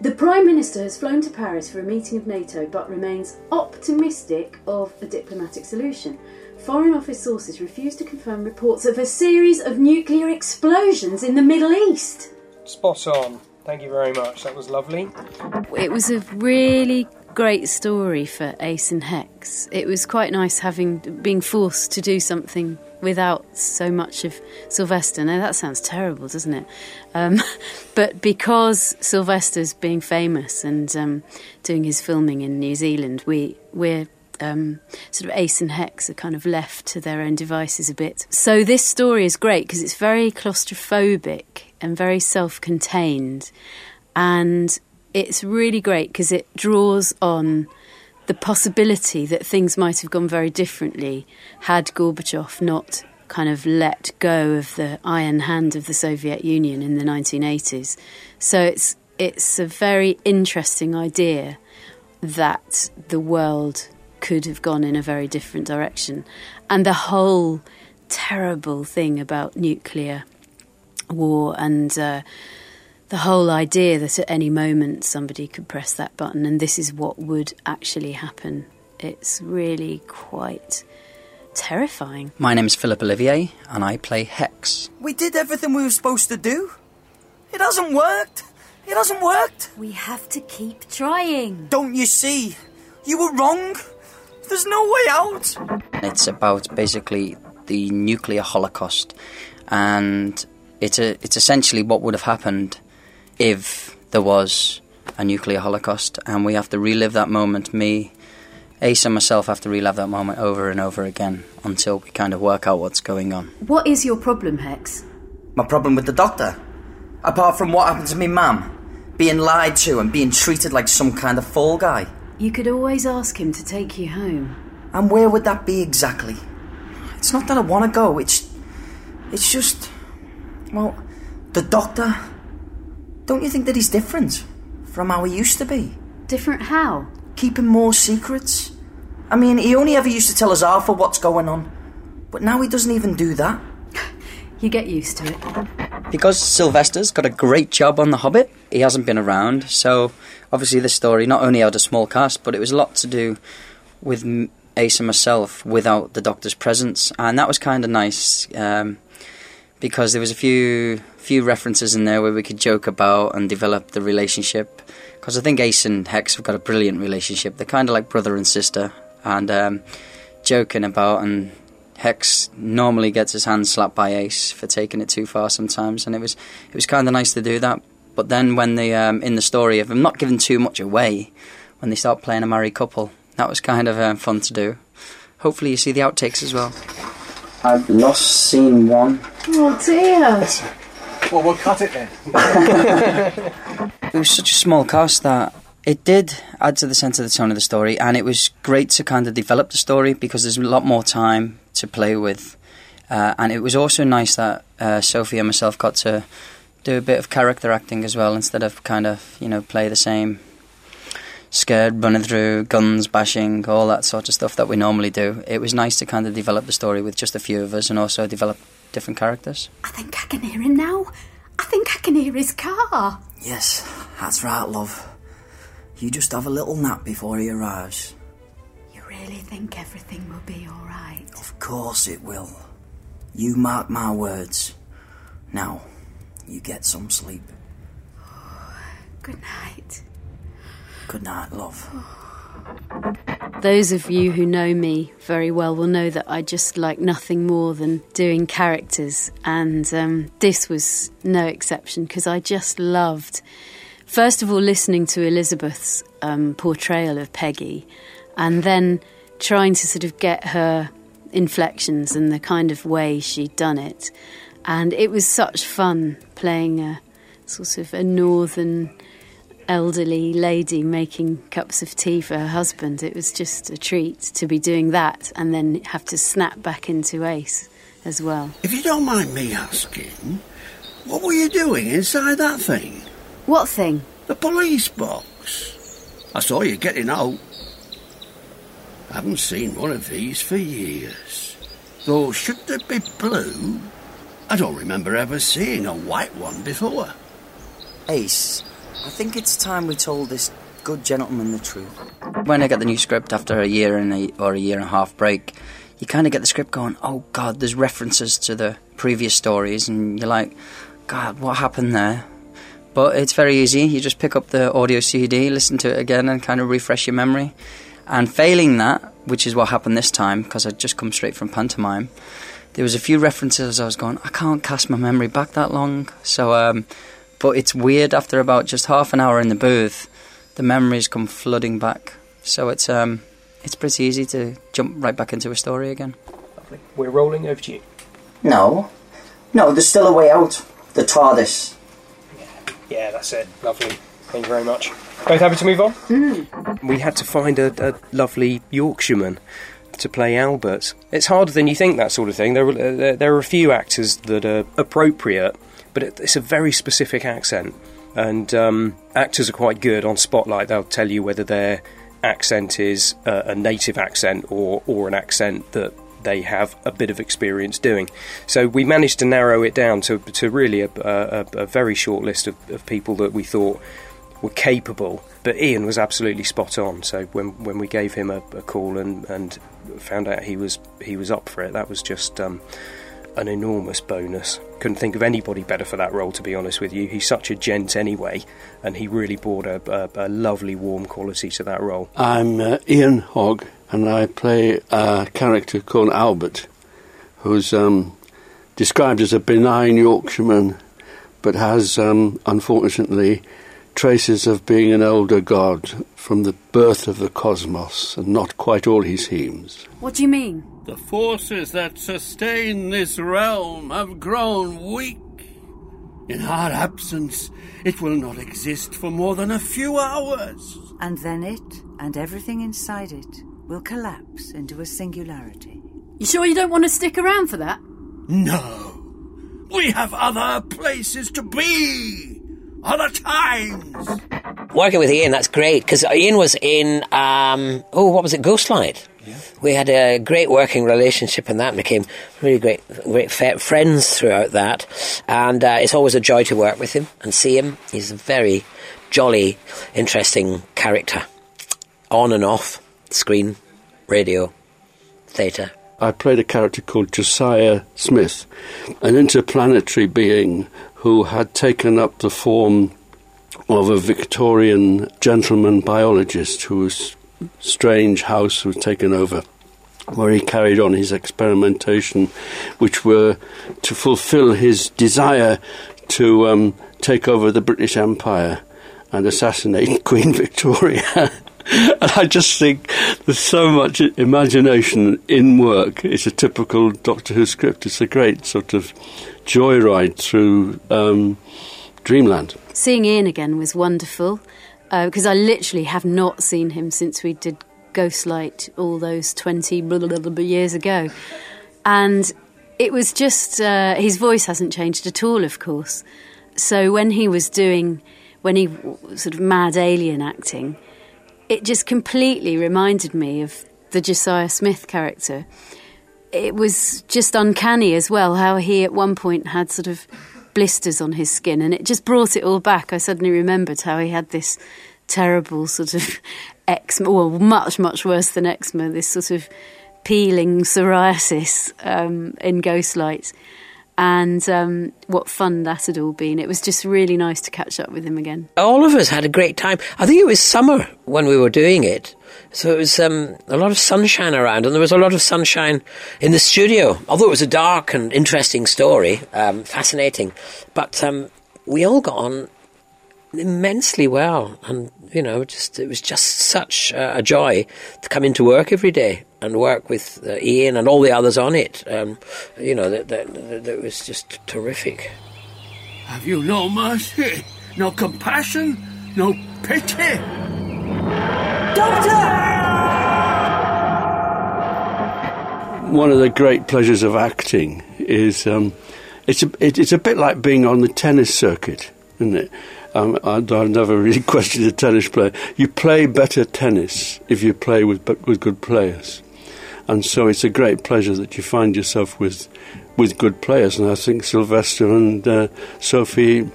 The Prime Minister has flown to Paris for a meeting of NATO but remains optimistic of a diplomatic solution. Foreign Office sources refuse to confirm reports of a series of nuclear explosions in the Middle East. Spot on. Thank you very much. That was lovely. It was a really great story for Ace and Hex. It was quite nice having being forced to do something without so much of Sylvester. Now that sounds terrible, doesn't it? Um, but because Sylvester's being famous and um, doing his filming in New Zealand, we we're um, sort of Ace and Hex are kind of left to their own devices a bit. So this story is great because it's very claustrophobic and very self-contained, and it's really great because it draws on the possibility that things might have gone very differently had Gorbachev not kind of let go of the iron hand of the Soviet Union in the 1980s. So it's it's a very interesting idea that the world could have gone in a very different direction, and the whole terrible thing about nuclear war and. Uh, the whole idea that at any moment somebody could press that button and this is what would actually happen. It's really quite terrifying. My name's Philip Olivier, and I play Hex. We did everything we were supposed to do. It hasn't worked. It hasn't worked. We have to keep trying. Don't you see? You were wrong. There's no way out. It's about basically the nuclear holocaust, and it's a, uh, it's essentially what would have happened if there was a nuclear holocaust, and we have to relive that moment. Me, Ace, and myself have to relive that moment over and over again until we kind of work out what's going on. What is your problem, Hex? My problem with the doctor, apart from what happened to me, ma'am, being lied to and being treated like some kind of fall guy. You could always ask him to take you home. And where would that be exactly? It's not that I want to go. It's, it's just, well, the doctor. Don't you think that he's different from how he used to be? Different how? Keeping more secrets. I mean, he only ever used to tell us half of what's going on, but now he doesn't even do that. You get used to it. Because Sylvester's got a great job on The Hobbit, he hasn't been around, so obviously this story not only had a small cast, but it was a lot to do with m- Ace and myself without the Doctor's presence, and that was kind of nice um, because there was a few few references in there where we could joke about and develop the relationship. Because I think Ace and Hex have got a brilliant relationship. They're kind of like brother and sister, and um, joking about and Hex normally gets his hand slapped by Ace for taking it too far sometimes, and it was it was kind of nice to do that. But then when they um, in the story, if I'm not giving too much away, when they start playing a married couple, that was kind of um, fun to do. Hopefully, you see the outtakes as well. I've lost scene one. Oh dear. Well, we'll cut it then. it was such a small cast that it did add to the sense of the tone of the story, and it was great to kind of develop the story because there's a lot more time to play with. Uh, and it was also nice that uh, Sophie and myself got to do a bit of character acting as well instead of kind of, you know, play the same scared running through, guns bashing, all that sort of stuff that we normally do. It was nice to kind of develop the story with just a few of us and also develop different characters. I think I can hear him now. I think I can hear his car. Yes, that's right, love. You just have a little nap before he arrives. You really think everything will be all right? Of course it will. You mark my words. Now, you get some sleep. Good night. Good night, love. Those of you who know me very well will know that I just like nothing more than doing characters, and um, this was no exception because I just loved, first of all, listening to Elizabeth's um, portrayal of Peggy, and then trying to sort of get her inflections and the kind of way she'd done it. And it was such fun playing a sort of a northern elderly lady making cups of tea for her husband. It was just a treat to be doing that and then have to snap back into Ace as well. If you don't mind me asking, what were you doing inside that thing? What thing? The police box. I saw you getting out. I haven't seen one of these for years. Though, should they be blue? I don't remember ever seeing a white one before. Ace, I think it's time we told this good gentleman the truth. When I get the new script after a year and a, or a year and a half break, you kind of get the script going, oh God, there's references to the previous stories, and you're like, God, what happened there? But it's very easy. You just pick up the audio CD, listen to it again, and kind of refresh your memory. And failing that, which is what happened this time, because I'd just come straight from pantomime, there was a few references I was going, I can't cast my memory back that long. So, um, but it's weird after about just half an hour in the booth, the memories come flooding back. So it's um, it's pretty easy to jump right back into a story again. Lovely. We're rolling over to you. No. No, there's still a way out. The TARDIS. Yeah, yeah that's it. Lovely. Thank you very much. Both happy to move on? We had to find a, a lovely Yorkshireman to play Albert. It's harder than you think, that sort of thing. There, are- there, there are a few actors that are appropriate, but it, it's a very specific accent. And um, actors are quite good on Spotlight. They'll tell you whether their accent is a, a native accent or, or an accent that they have a bit of experience doing. So we managed to narrow it down to, to really a, a, a very short list of, of people that we thought were capable. But Ian was absolutely spot on. So when when we gave him a, a call and, and found out he was he was up for it, that was just um, an enormous bonus. Couldn't think of anybody better for that role, to be honest with you. He's such a gent anyway, and he really brought a, a, a lovely warm quality to that role. I'm uh, Ian Hogg, and I play a character called Albert, who's um, described as a benign Yorkshireman, but has, um, unfortunately, traces of being an elder god from the birth of the cosmos, and not quite all he seems. What do you mean? The forces that sustain this realm have grown weak. In our absence, it will not exist for more than a few hours. And then it and everything inside it will collapse into a singularity. You sure you don't want to stick around for that? No. We have other places to be. Other times. Working with Ian, that's great because Ian was in, um, oh, what was it, Ghostlight? We had a great working relationship, and that became really great, great fe- friends throughout that. And uh, it's always a joy to work with him and see him. He's a very jolly, interesting character, on and off screen, radio, theatre. I played a character called Josiah Smith, an interplanetary being who had taken up the form of a Victorian gentleman biologist whose strange house was taken over, where he carried on his experimentation, which were to fulfill his desire to um, take over the British Empire and assassinate Queen Victoria. and I just think there's so much imagination in work. It's a typical Doctor Who script. It's a great sort of joyride through um, dreamland. Seeing Ian again was wonderful because uh, I literally have not seen him since we did Ghostlight all those 20 years ago. And it was just, uh, his voice hasn't changed at all, of course. So when he was doing, when he sort of mad alien acting, it just completely reminded me of the Josiah Smith character. It was just uncanny as well how he at one point had sort of blisters on his skin, and it just brought it all back. I suddenly remembered how he had this terrible sort of eczema, well, much, much worse than eczema, this sort of peeling psoriasis um, in Ghostlight. And um, what fun that had all been. It was just really nice to catch up with him again. All of us had a great time. I think it was summer when we were doing it. So it was um, a lot of sunshine around, and there was a lot of sunshine in the studio. Although it was a dark and interesting story, um, fascinating. But um, we all got on immensely well, and you know, just it was just such uh, a joy to come into work every day and work with uh, Ian and all the others on it. Um, you know, that, that, that was just terrific. Have you no mercy, no compassion, no pity? Doctor! One of the great pleasures of acting is um, it's a, it, it's a bit like being on the tennis circuit, isn't it? Um, I, have never really questioned a tennis player. You play better tennis if you play with with good players, and so it's a great pleasure that you find yourself with with good players. And I think Sylvester and uh, Sophie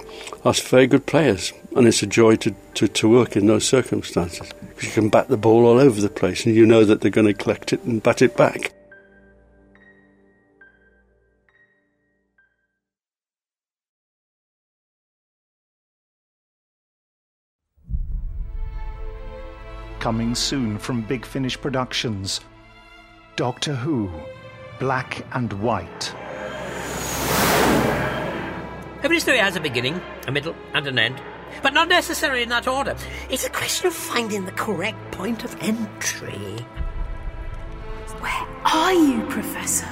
are very good players, and it's a joy to, to, to work in those circumstances because you can bat the ball all over the place, and you know that they're going to collect it and bat it back. Coming soon from Big Finish Productions Doctor Who Black and White. Every story has a beginning, a middle, and an end, but not necessarily in that order. It's a question of finding the correct point of entry. Where are you, Professor?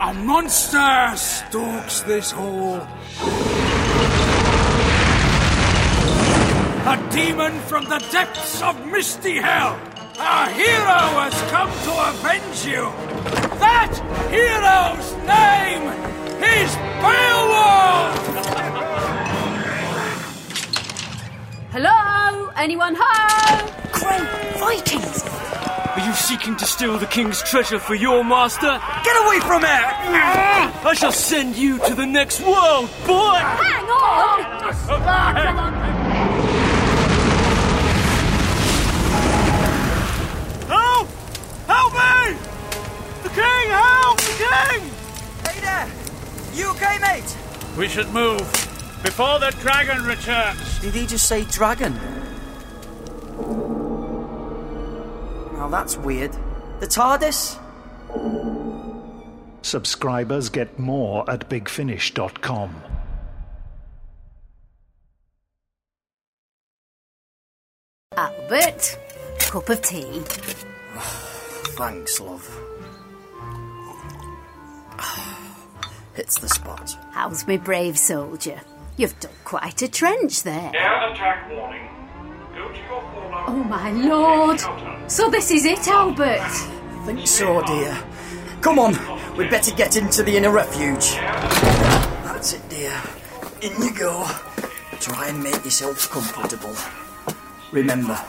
A monster stalks this hall. A demon from the depths of misty hell! A hero has come to avenge you! That hero's name is Beowulf! Hello? Anyone home? Great Vikings! Are you seeking to steal the king's treasure for your master? Get away from it! I shall send you to the next world, boy! Hang on! king! Help! The king! Hey there! You okay, mate? We should move before the dragon returns. Did he just say dragon? Now that's weird. The TARDIS? Subscribers get more at bigfinish.com. Albert, cup of tea. Thanks, love. Hits the spot. How's my brave soldier? You've dug quite a trench there. Air attack warning. Go to your fallout. Oh, my lord! So this is it, Albert? Think so, dear. Come on, we'd better get into the inner refuge. That's it, dear. In you go. Try and make yourself comfortable. Remember,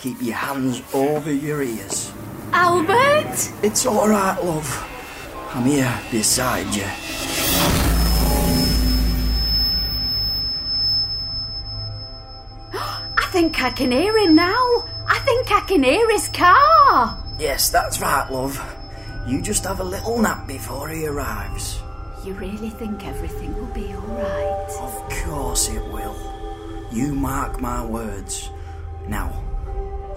keep your hands over your ears. Albert? It's all right, love. I'm here beside you. I think I can hear him now. I think I can hear his car. Yes, that's right, love. You just have a little nap before he arrives. You really think everything will be all right? Of course it will. You mark my words. Now,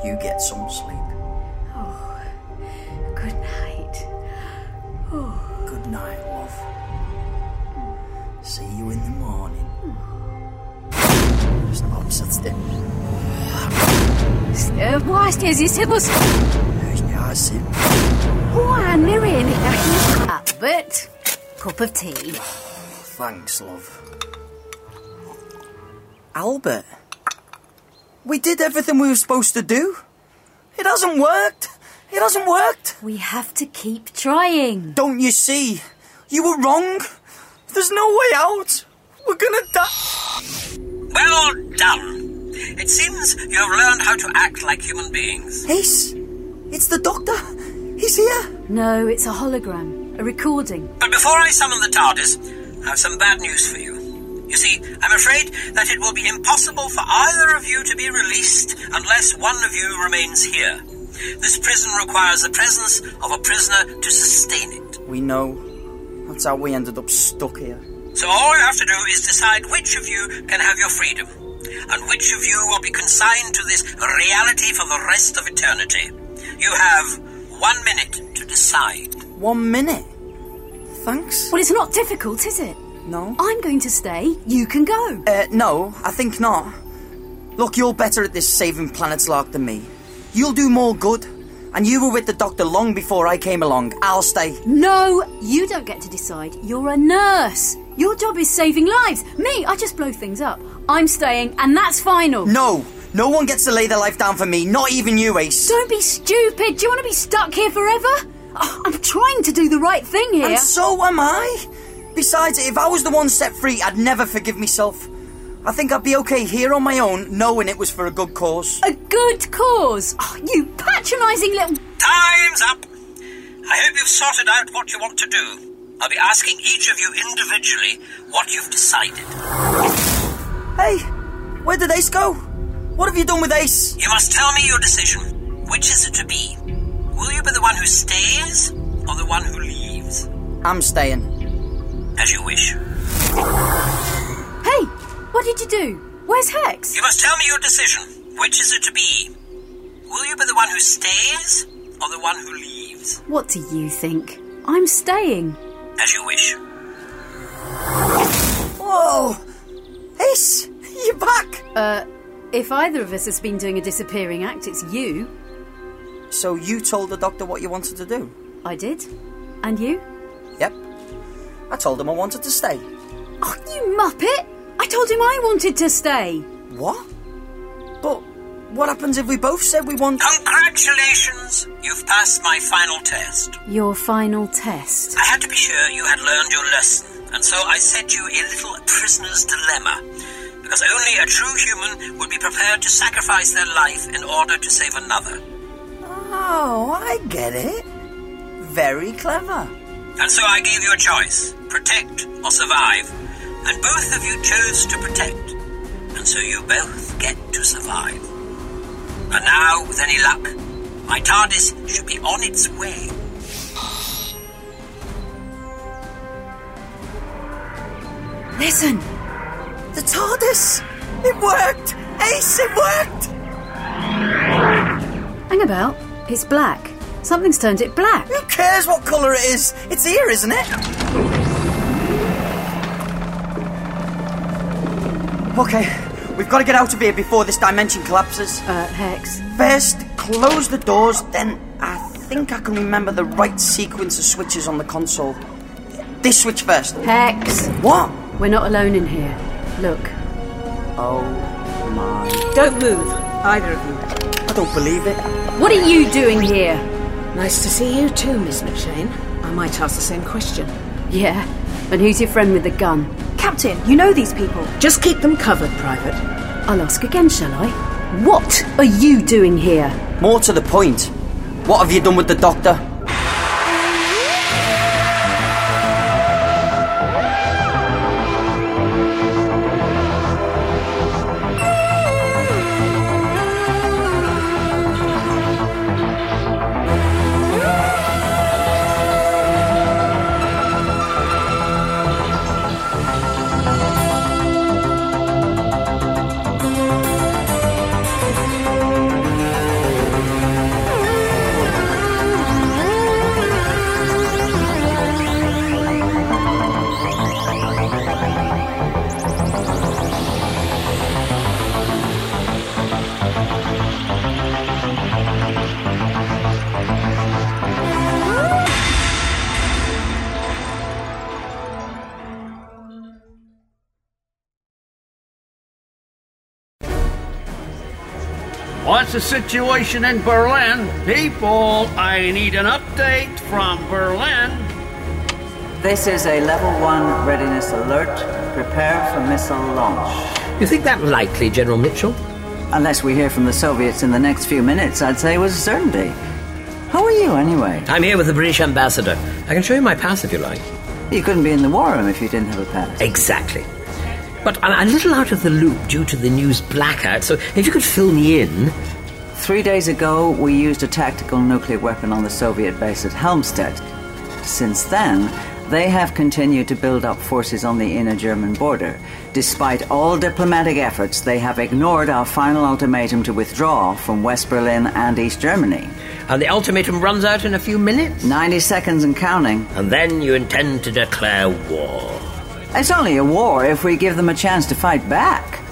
you get some sleep. Oh, good night. Good night, love. See you in the morning. Just opposite Uh, What is this? It was. Ja, sim. Why, Miriam? Albert, cup of tea. Thanks, love. Albert, we did everything we were supposed to do. It hasn't worked. It hasn't worked. We have to keep trying. Don't you see? You were wrong. There's no way out. We're gonna die. Well done. It seems you have learned how to act like human beings. Ace, it's the doctor. He's here. No, it's a hologram, a recording. But before I summon the TARDIS, I have some bad news for you. You see, I'm afraid that it will be impossible for either of you to be released unless one of you remains here. This prison requires the presence of a prisoner to sustain it. We know. That's how we ended up stuck here. So all you have to do is decide which of you can have your freedom, and which of you will be consigned to this reality for the rest of eternity. You have one minute to decide. One minute. Thanks. Well, it's not difficult, is it? No. I'm going to stay. You can go. Uh, no, I think not. Look, you're better at this saving planets lark than me. You'll do more good. And you were with the doctor long before I came along. I'll stay. No, you don't get to decide. You're a nurse. Your job is saving lives. Me, I just blow things up. I'm staying, and that's final. No, no one gets to lay their life down for me, not even you, Ace. Don't be stupid. Do you want to be stuck here forever? Oh, I'm trying to do the right thing here. And so am I. Besides, if I was the one set free, I'd never forgive myself. I think I'd be okay here on my own, knowing it was for a good cause. A good cause? Oh, you patronising little. Time's up. I hope you've sorted out what you want to do. I'll be asking each of you individually what you've decided. Hey, where did Ace go? What have you done with Ace? You must tell me your decision. Which is it to be? Will you be the one who stays or the one who leaves? I'm staying. As you wish. Hey, what did you do? Where's Hex? You must tell me your decision. Which is it to be? Will you be the one who stays or the one who leaves? What do you think? I'm staying. As you wish. Whoa! Ace, you're back! Uh, if either of us has been doing a disappearing act, it's you. So you told the doctor what you wanted to do? I did. And you? Yep. I told him I wanted to stay. Oh, you muppet! I told him I wanted to stay. What? But what happens if we both said we want. Congratulations! You've passed my final test. Your final test. I had to be sure you had learned your lesson, and so I set you a little prisoner's dilemma. Because only a true human would be prepared to sacrifice their life in order to save another. Oh, I get it. Very clever. And so I gave you a choice protect or survive. And both of you chose to protect. And so you both get to survive. And now, with any luck, my TARDIS should be on its way. Listen! The TARDIS! It worked! Ace, it worked! Hang about. It's black. Something's turned it black. Who cares what colour it is? It's here, isn't it? Okay, we've got to get out of here before this dimension collapses. Uh, Hex. First, close the doors, then I think I can remember the right sequence of switches on the console. This switch first. Hex. What? We're not alone in here. Look. Oh my. Don't move, either of you. I don't believe it. What are you doing here? Nice to see you too, Miss McShane. I might ask the same question. Yeah. And who's your friend with the gun? Captain, you know these people. Just keep them covered, Private. I'll ask again, shall I? What are you doing here? More to the point. What have you done with the doctor? The situation in Berlin? People, I need an update from Berlin. This is a level one readiness alert. Prepare for missile launch. You think that likely, General Mitchell? Unless we hear from the Soviets in the next few minutes, I'd say it was a certainty. Who are you, anyway? I'm here with the British ambassador. I can show you my pass if you like. You couldn't be in the war room if you didn't have a pass. Exactly. But I'm a little out of the loop due to the news blackout, so if you could fill me in. Three days ago, we used a tactical nuclear weapon on the Soviet base at Helmstedt. Since then, they have continued to build up forces on the inner German border. Despite all diplomatic efforts, they have ignored our final ultimatum to withdraw from West Berlin and East Germany. And the ultimatum runs out in a few minutes? 90 seconds and counting. And then you intend to declare war. It's only a war if we give them a chance to fight back.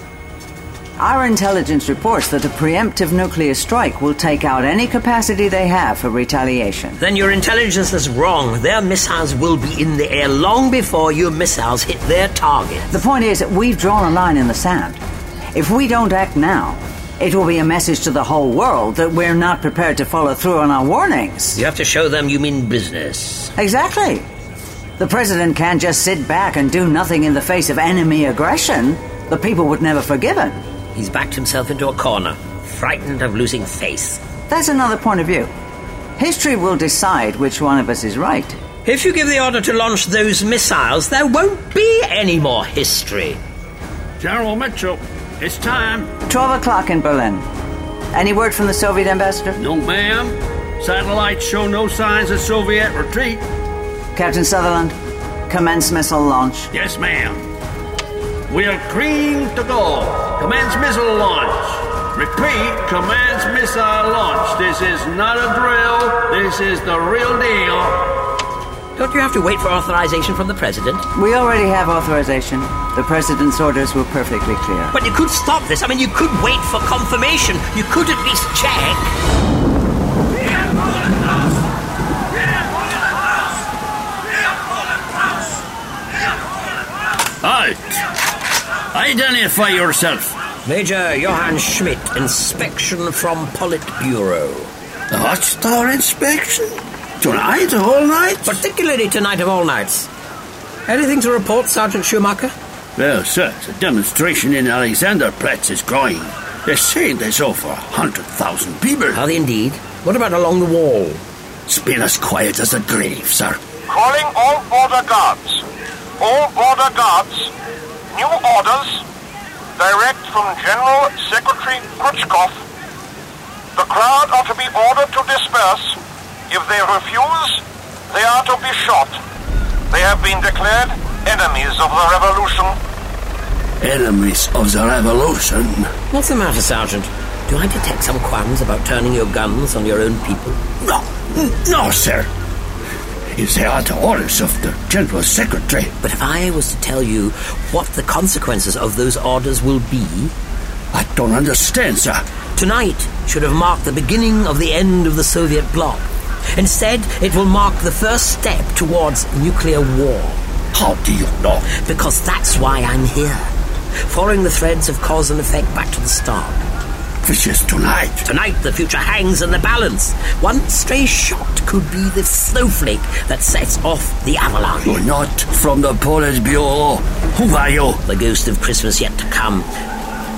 Our intelligence reports that a preemptive nuclear strike will take out any capacity they have for retaliation. Then your intelligence is wrong. Their missiles will be in the air long before your missiles hit their target. The point is that we've drawn a line in the sand. If we don't act now, it will be a message to the whole world that we're not prepared to follow through on our warnings. You have to show them you mean business. Exactly. The president can't just sit back and do nothing in the face of enemy aggression. The people would never forgive him. He's backed himself into a corner, frightened of losing face. That's another point of view. History will decide which one of us is right. If you give the order to launch those missiles, there won't be any more history. General Mitchell, it's time. 12 o'clock in Berlin. Any word from the Soviet ambassador? No, ma'am. Satellites show no signs of Soviet retreat. Captain Sutherland, commence missile launch. Yes, ma'am. We're green to go. Commence missile launch. Repeat, commence missile launch. This is not a drill. This is the real deal. Don't you have to wait for authorization from the president? We already have authorization. The president's orders were perfectly clear. But you could stop this. I mean, you could wait for confirmation. You could at least check. Halt! Identify yourself. Major Johann Schmidt, inspection from Politburo. The hot star inspection? Tonight, all night? Particularly tonight of all nights. Anything to report, Sergeant Schumacher? Well, sir, the demonstration in Alexanderplatz is growing. They're saying there's over a hundred thousand people. Are they indeed? What about along the wall? It's been as quiet as a grave, sir. Calling all border guards. All border guards. New orders. Direct from General Secretary Khrushchev. The crowd are to be ordered to disperse. If they refuse, they are to be shot. They have been declared enemies of the revolution. Enemies of the revolution. What's the matter, Sergeant? Do I detect some qualms about turning your guns on your own people? No, no, sir. Are the orders of the General Secretary. But if I was to tell you what the consequences of those orders will be. I don't understand, sir. Tonight should have marked the beginning of the end of the Soviet bloc. Instead, it will mark the first step towards nuclear war. How do you know? Because that's why I'm here. Following the threads of cause and effect back to the start. Is tonight. Tonight, the future hangs in the balance. One stray shot could be the snowflake that sets off the avalanche. You're not from the Politburo. Who are you? The ghost of Christmas yet to come.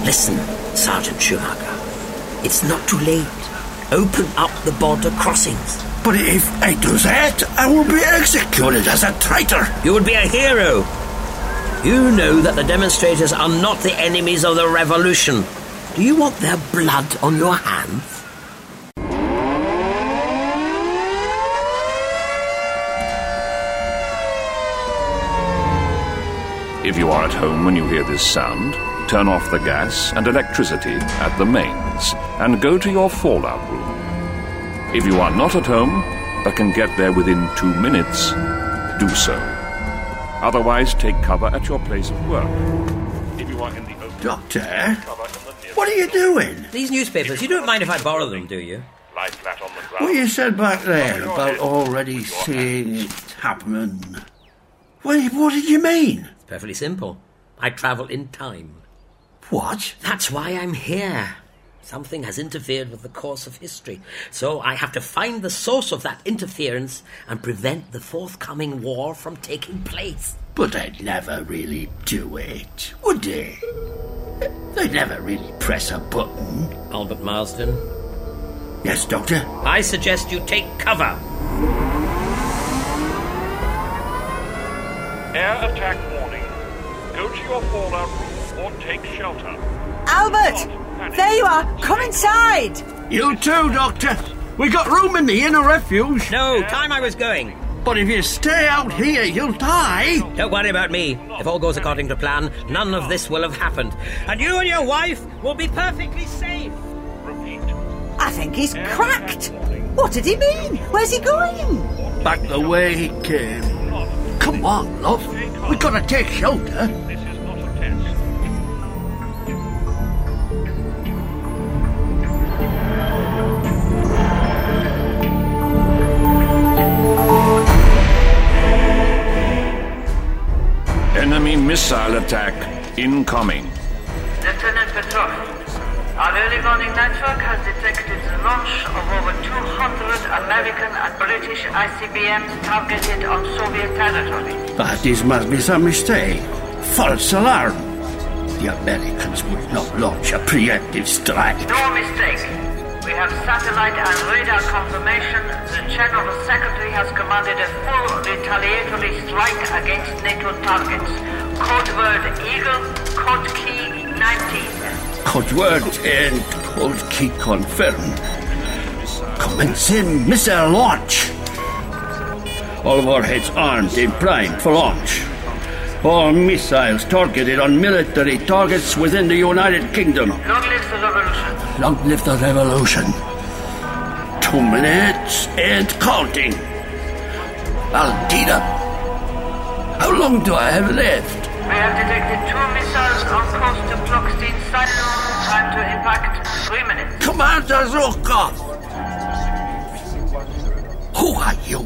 Listen, Sergeant Schumacher. It's not too late. Open up the border crossings. But if I do that, I will be executed as a traitor. You would be a hero. You know that the demonstrators are not the enemies of the revolution. Do you want their blood on your hands? If you are at home when you hear this sound, turn off the gas and electricity at the mains and go to your fallout room. If you are not at home but can get there within two minutes, do so. Otherwise, take cover at your place of work. If you are in the open, Doctor, what are you doing? These newspapers, you don't mind if I borrow them, do you? lie flat on the ground. What you said back there about already seeing it happen. What, what did you mean? It's perfectly simple. I travel in time. What? That's why I'm here. Something has interfered with the course of history. So I have to find the source of that interference and prevent the forthcoming war from taking place. But I'd never really do it, would they? They'd never really press a button. Albert Marsden? Yes, Doctor? I suggest you take cover. Air attack warning. Go to your fallout room or take shelter. Albert! There you are! Come inside! You too, Doctor. We got room in the inner refuge. No, time I was going. But if you stay out here, you'll die. Don't worry about me. If all goes according to plan, none of this will have happened. And you and your wife will be perfectly safe. I think he's cracked. What did he mean? Where's he going? Back the way he came. Come on, love. We gotta take shelter. Missile attack incoming. Lieutenant Petrov, our early warning network has detected the launch of over 200 American and British ICBMs targeted on Soviet territory. But this must be some mistake. False alarm. The Americans would not launch a preemptive strike. No mistake. We have satellite and radar confirmation the General Secretary has commanded a full retaliatory strike against NATO targets. Code word Eagle, code key 19. Code word and code key confirmed. Commencing missile launch. All of our heads armed and primed for launch. All missiles targeted on military targets within the United Kingdom. Long live the revolution. Long live the revolution. Two minutes and counting. Aldina, how long do I have left? We have detected two missiles on course to Plokstein site. Time to impact three minutes. Commander Zukov! Who are you?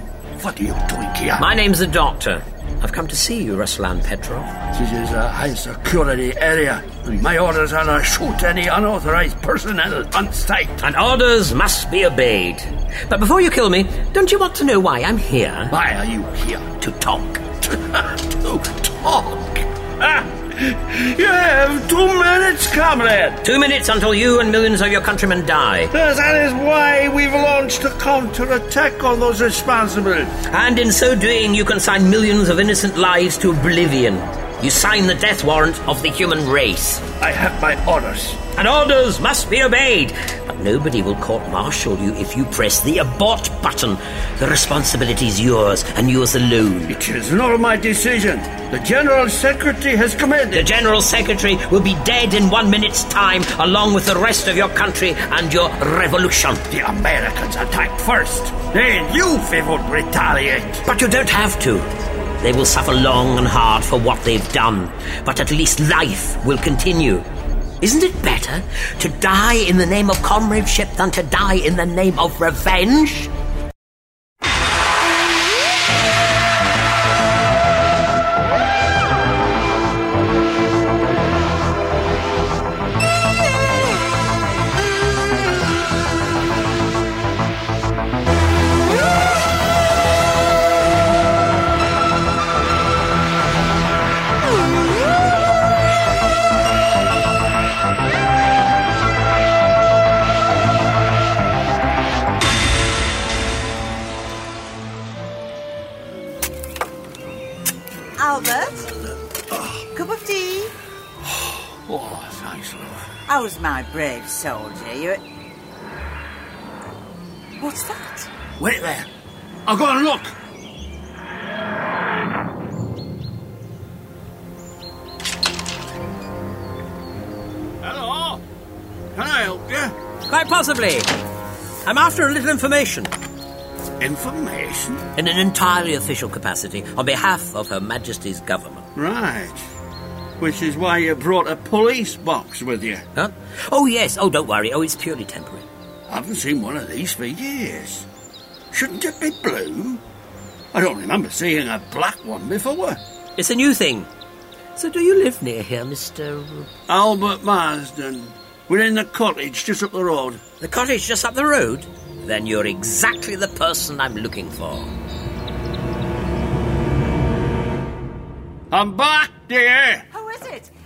What are you doing here? My name's the Doctor. I've come to see you, Ruslan Petrov. This is a high security area, my orders are to shoot any unauthorized personnel on sight. And orders must be obeyed. But before you kill me, don't you want to know why I'm here? Why are you here? To talk. To talk? You have two minutes, comrade. Two minutes until you and millions of your countrymen die. Yes, that is why we've launched a counterattack on those responsible. And in so doing, you consign millions of innocent lives to oblivion. You sign the death warrant of the human race. I have my orders. And orders must be obeyed. But nobody will court martial you if you press the abort button. The responsibility is yours, and yours alone. It is not my decision. The General Secretary has commanded. The General Secretary will be dead in one minute's time, along with the rest of your country and your revolution. The Americans attacked first. Then you will retaliate. But you don't have to. They will suffer long and hard for what they've done, but at least life will continue. Isn't it better to die in the name of comradeship than to die in the name of revenge? Love. How's my brave soldier? You. What's that? Wait there. I'll go and look. Hello? Can I help you? Quite possibly. I'm after a little information. Information? In an entirely official capacity, on behalf of Her Majesty's government. Right. Which is why you brought a police box with you. Huh? Oh, yes. Oh, don't worry. Oh, it's purely temporary. I haven't seen one of these for years. Shouldn't it be blue? I don't remember seeing a black one before. It's a new thing. So, do you live near here, Mr. Albert Marsden. We're in the cottage just up the road. The cottage just up the road? Then you're exactly the person I'm looking for. I'm back, dear.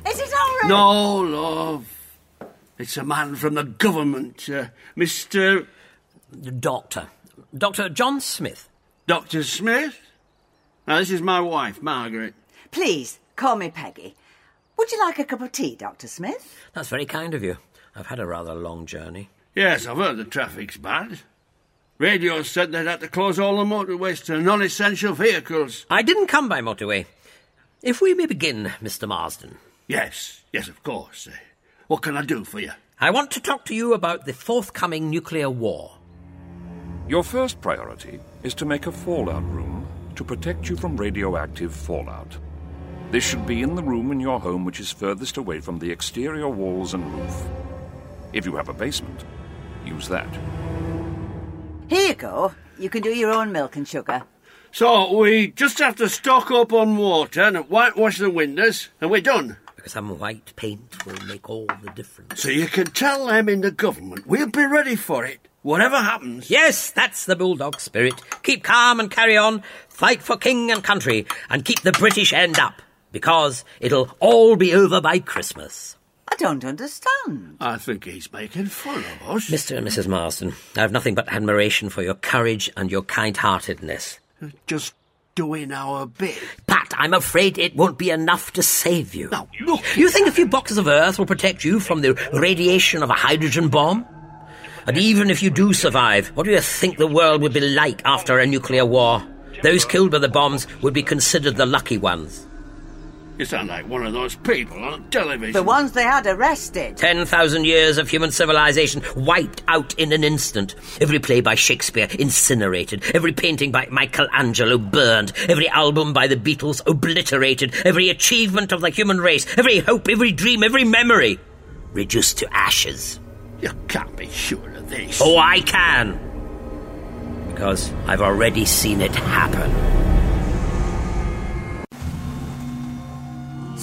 Who is it? Is it Ulrich? No, love. It's a man from the government, uh, Mr. Doctor. Dr. John Smith. Dr. Smith? Now, this is my wife, Margaret. Please, call me Peggy. Would you like a cup of tea, Dr. Smith? That's very kind of you. I've had a rather long journey. Yes, I've heard the traffic's bad. Radio said they'd had to close all the motorways to non essential vehicles. I didn't come by motorway. If we may begin, Mr. Marsden. Yes, yes, of course. Uh, what can I do for you? I want to talk to you about the forthcoming nuclear war. Your first priority is to make a fallout room to protect you from radioactive fallout. This should be in the room in your home which is furthest away from the exterior walls and roof. If you have a basement, use that. Here you go. You can do your own milk and sugar. So, we just have to stock up on water and whitewash the windows, and we're done. Because some white paint will make all the difference. So you can tell them in the government we'll be ready for it, whatever happens. Yes, that's the bulldog spirit. Keep calm and carry on. Fight for king and country, and keep the British end up. Because it'll all be over by Christmas. I don't understand. I think he's making fun of us. Mr. and Mrs. Marsden, I have nothing but admiration for your courage and your kind heartedness. Just doing our bit. But I'm afraid it won't be enough to save you. Now, look. You think a few boxes of Earth will protect you from the radiation of a hydrogen bomb? And even if you do survive, what do you think the world would be like after a nuclear war? Those killed by the bombs would be considered the lucky ones. You sound like one of those people on television. The ones they had arrested. 10,000 years of human civilization wiped out in an instant. Every play by Shakespeare incinerated. Every painting by Michelangelo burned. Every album by the Beatles obliterated. Every achievement of the human race. Every hope, every dream, every memory reduced to ashes. You can't be sure of this. Oh, I can. Because I've already seen it happen.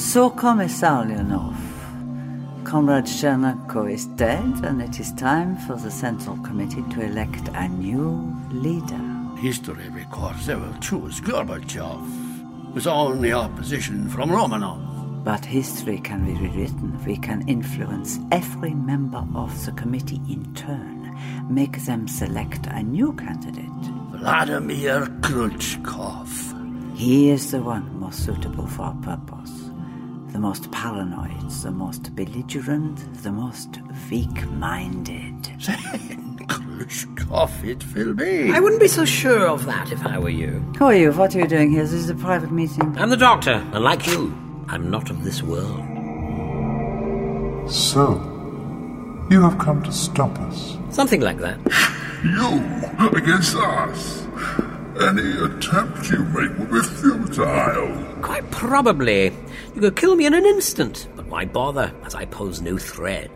So Commissar Leonov. Comrade Chernenko is dead, and it is time for the Central Committee to elect a new leader. History records they will choose Gorbachev. with only opposition from Romanov. But history can be rewritten. We can influence every member of the committee in turn, make them select a new candidate. Vladimir Khrushchev. He is the one most suitable for our purpose. The most paranoid, the most belligerent, the most weak minded. Khrushchev, it will be. I wouldn't be so sure of that if I were you. Who are you? What are you doing here? This is a private meeting. I'm the doctor, and like you, I'm not of this world. So, you have come to stop us. Something like that. You against us. Any attempt you make will be futile. Quite probably. You could kill me in an instant, but why bother, as I pose no threat?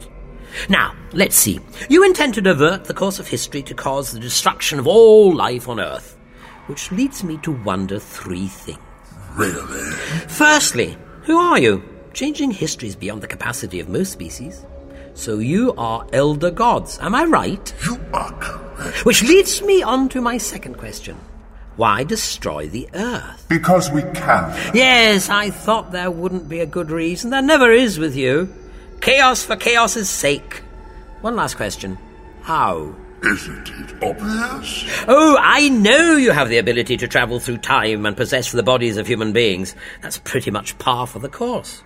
Now, let's see. You intend to divert the course of history to cause the destruction of all life on Earth. Which leads me to wonder three things. Really? Firstly, who are you? Changing history is beyond the capacity of most species. So you are elder gods, am I right? You are correct. Which leads me on to my second question. Why destroy the Earth? Because we can. Yes, I thought there wouldn't be a good reason. There never is with you. Chaos for chaos's sake. One last question. How? Isn't it obvious? Oh, I know you have the ability to travel through time and possess the bodies of human beings. That's pretty much par for the course.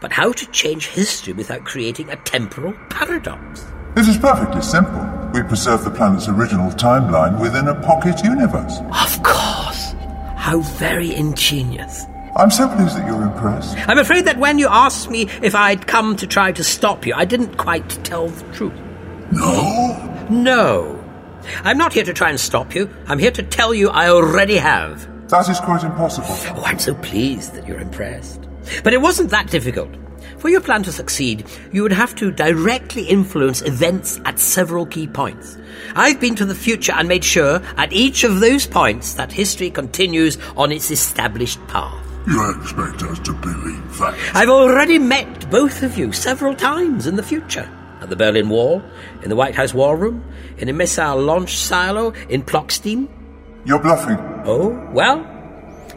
But how to change history without creating a temporal paradox? It is perfectly simple. We preserve the planet's original timeline within a pocket universe. Of course. How very ingenious. I'm so pleased that you're impressed. I'm afraid that when you asked me if I'd come to try to stop you, I didn't quite tell the truth. No? No. I'm not here to try and stop you. I'm here to tell you I already have. That is quite impossible. Oh, I'm so pleased that you're impressed. But it wasn't that difficult. For your plan to succeed, you would have to directly influence events at several key points. I've been to the future and made sure at each of those points that history continues on its established path. You expect us to believe that? I've already met both of you several times in the future. At the Berlin Wall? In the White House War Room? In a missile launch silo in Plockstein? You're bluffing. Oh, well,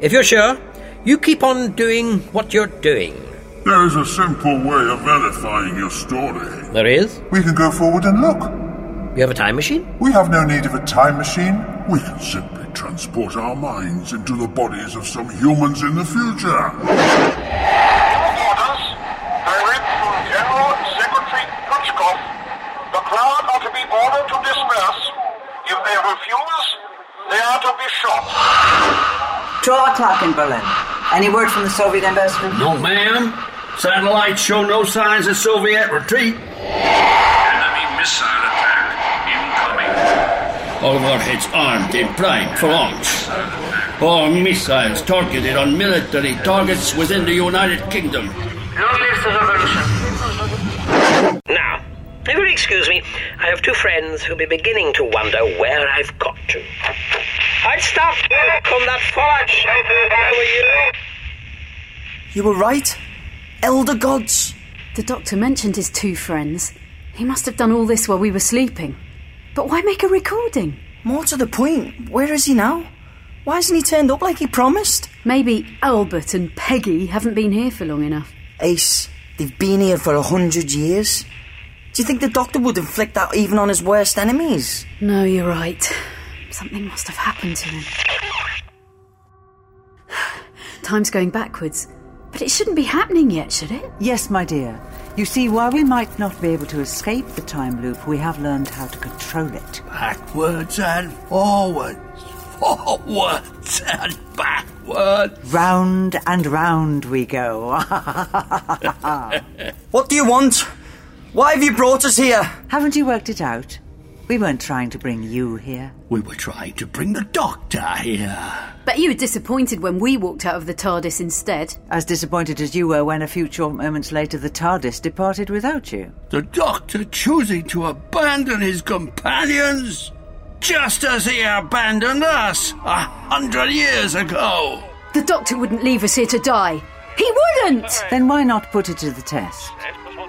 if you're sure, you keep on doing what you're doing. There is a simple way of verifying your story. There is? We can go forward and look. You have a time machine? We have no need of a time machine. We can simply transport our minds into the bodies of some humans in the future. Orders direct from General Secretary Khrushchev. The crowd are to be ordered to disperse. If they refuse, they are to be shot. Draw a clock in Berlin. Any word from the Soviet embassy? No, ma'am. Satellites show no signs of Soviet retreat. Enemy missile attack incoming. All warheads armed and primed for launch. All missiles targeted on military targets within the United Kingdom. Long live the revolution. Now, if you'll excuse me, I have two friends who'll be beginning to wonder where I've got to. I'd stop on that forage. How are you? You were right. Elder gods. The doctor mentioned his two friends. He must have done all this while we were sleeping. But why make a recording? More to the point, where is he now? Why hasn't he turned up like he promised? Maybe Albert and Peggy haven't been here for long enough. Ace, they've been here for a hundred years. Do you think the doctor would inflict that even on his worst enemies? No, you're right. Something must have happened to him. Time's going backwards. But it shouldn't be happening yet, should it? Yes, my dear. You see, while we might not be able to escape the time loop, we have learned how to control it. Backwards and forwards. Forwards and backwards. Round and round we go. What do you want? Why have you brought us here? Haven't you worked it out? We weren't trying to bring you here. We were trying to bring the doctor here. But you were disappointed when we walked out of the TARDIS instead. As disappointed as you were when a few short moments later the TARDIS departed without you. The doctor choosing to abandon his companions? Just as he abandoned us a hundred years ago. The doctor wouldn't leave us here to die. He wouldn't! Then why not put it to the test?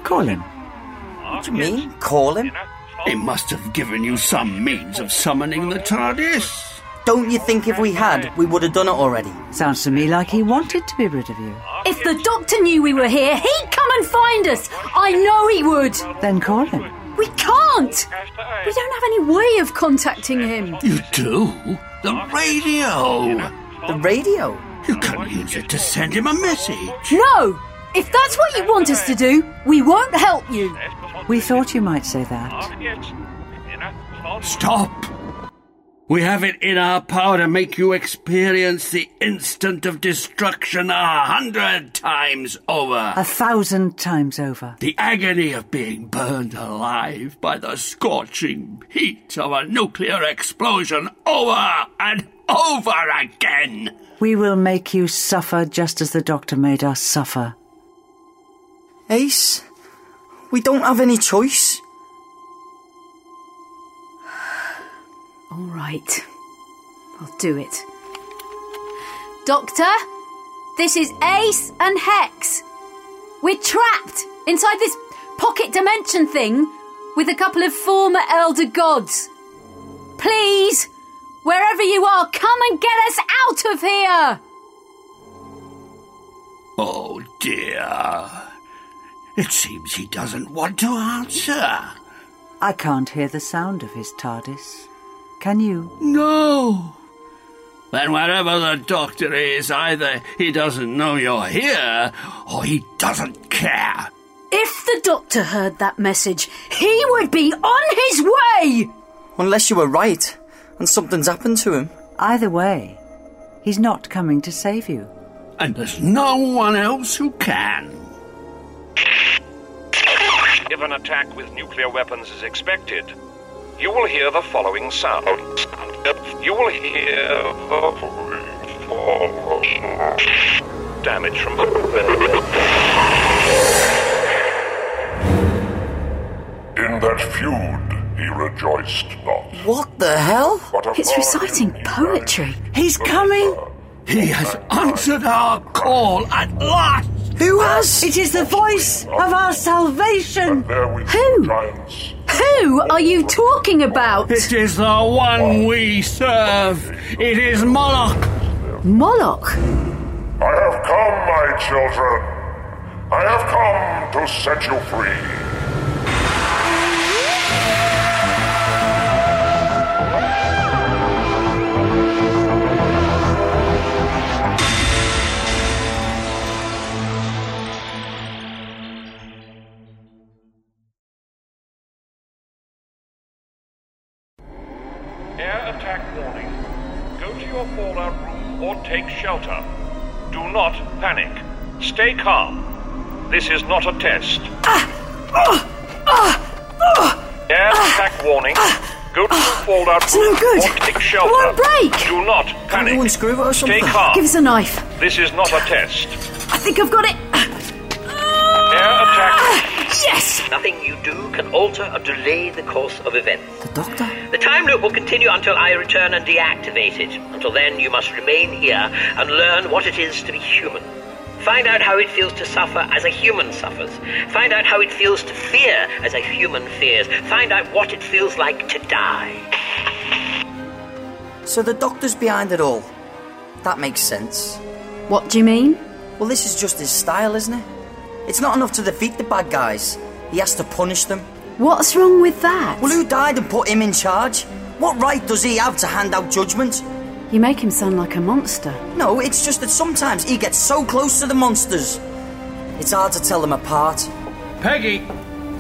Call him. What do you mean? Call him? He must have given you some means of summoning the TARDIS. Don't you think if we had, we would have done it already? Sounds to me like he wanted to be rid of you. If the doctor knew we were here, he'd come and find us. I know he would. Then call him. We can't. We don't have any way of contacting him. You do? The radio. The radio? You can use it to send him a message. No! If that's what you want us to do, we won't help you. We thought you might say that. Stop! We have it in our power to make you experience the instant of destruction a hundred times over. A thousand times over. The agony of being burned alive by the scorching heat of a nuclear explosion over and over again. We will make you suffer just as the doctor made us suffer. Ace, we don't have any choice. All right. I'll do it. Doctor, this is Ace and Hex. We're trapped inside this pocket dimension thing with a couple of former elder gods. Please, wherever you are, come and get us out of here. Oh dear. It seems he doesn't want to answer. I can't hear the sound of his TARDIS. Can you? No. Then wherever the doctor is, either he doesn't know you're here or he doesn't care. If the doctor heard that message, he would be on his way. Unless you were right and something's happened to him. Either way, he's not coming to save you. And there's no one else who can. If an attack with nuclear weapons is expected, you will hear the following sound. You will hear damage from. In that feud, he rejoiced not. What the hell? But a It's reciting poetry. He's coming. He has answered our call at last. Who has? It is the voice of our salvation. Who? Who are you talking about? It is the one we serve. It is Moloch. Moloch? I have come, my children. I have come to set you free. Take shelter. Do not panic. Stay calm. This is not a test. Air attack warning. Go to your fallout It's no good. or take shelter. Won't break. Do not panic. unscrew it or Stay calm. Give us a knife. This is not a test. I think I've got it. Air attack. Yes! Nothing you do can alter or delay the course of events. The doctor? The time loop will continue until I return and deactivate it. Until then, you must remain here and learn what it is to be human. Find out how it feels to suffer as a human suffers. Find out how it feels to fear as a human fears. Find out what it feels like to die. So the doctor's behind it all. That makes sense. What do you mean? Well, this is just his style, isn't it? It's not enough to defeat the bad guys. He has to punish them. What's wrong with that? Well, who died and put him in charge? What right does he have to hand out judgment? You make him sound like a monster. No, it's just that sometimes he gets so close to the monsters. It's hard to tell them apart. Peggy,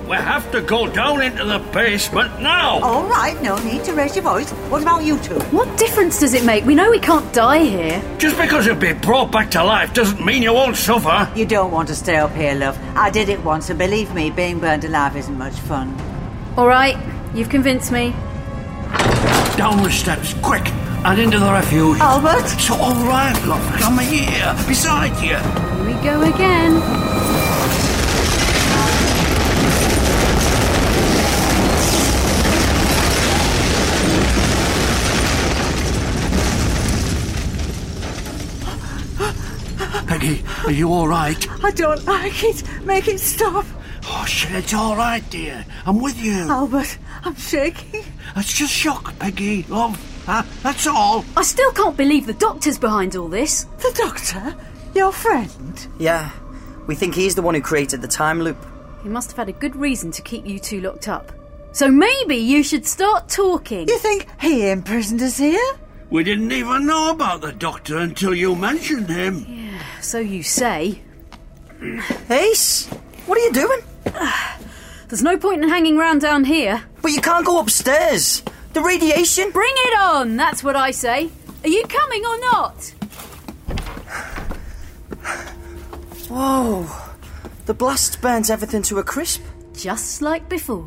we have to go down into the basement now. All right, no need to raise your voice. What about you two? What difference does it make? We know we can't die here. Just because you'll be brought back to life doesn't mean you won't suffer. You don't want to stay up here, love. I did it once, and believe me, being burned alive isn't much fun. All right, you've convinced me. Down the steps, quick, and into the refuge. Albert? It's all right, love. I'm here, beside you. Here we go again. Peggy, are you all right? I don't like it. Make it stop. Oh, shit, it's all right, dear. I'm with you. Albert, I'm shaking. It's just shock, Peggy, love. Huh? That's all. I still can't believe the doctor's behind all this. The doctor? Your friend? Yeah, we think he's the one who created the time loop. He must have had a good reason to keep you two locked up. So maybe you should start talking. You think he imprisoned us here? We didn't even know about the doctor until you mentioned him. Yeah, So you say. Ace, what are you doing? There's no point in hanging round down here. But you can't go upstairs. The radiation. Bring it on, that's what I say. Are you coming or not? Whoa. The blast burns everything to a crisp. Just like before.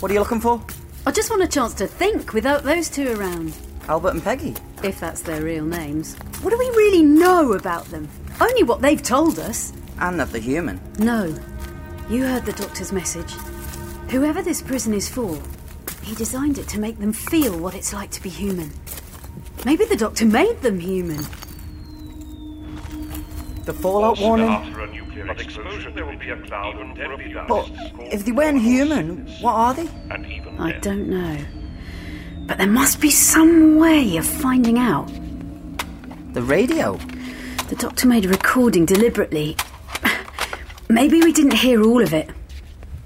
What are you looking for? I just want a chance to think without those two around. Albert and Peggy. If that's their real names. What do we really know about them? Only what they've told us. And that they're human. No. You heard the doctor's message. Whoever this prison is for, he designed it to make them feel what it's like to be human. Maybe the doctor made them human. The fallout warning. After a nuclear explosion, there will be a cloud of deadly But dust. if they weren't human, what are they? I don't know. But there must be some way of finding out. The radio. The doctor made a recording deliberately. Maybe we didn't hear all of it.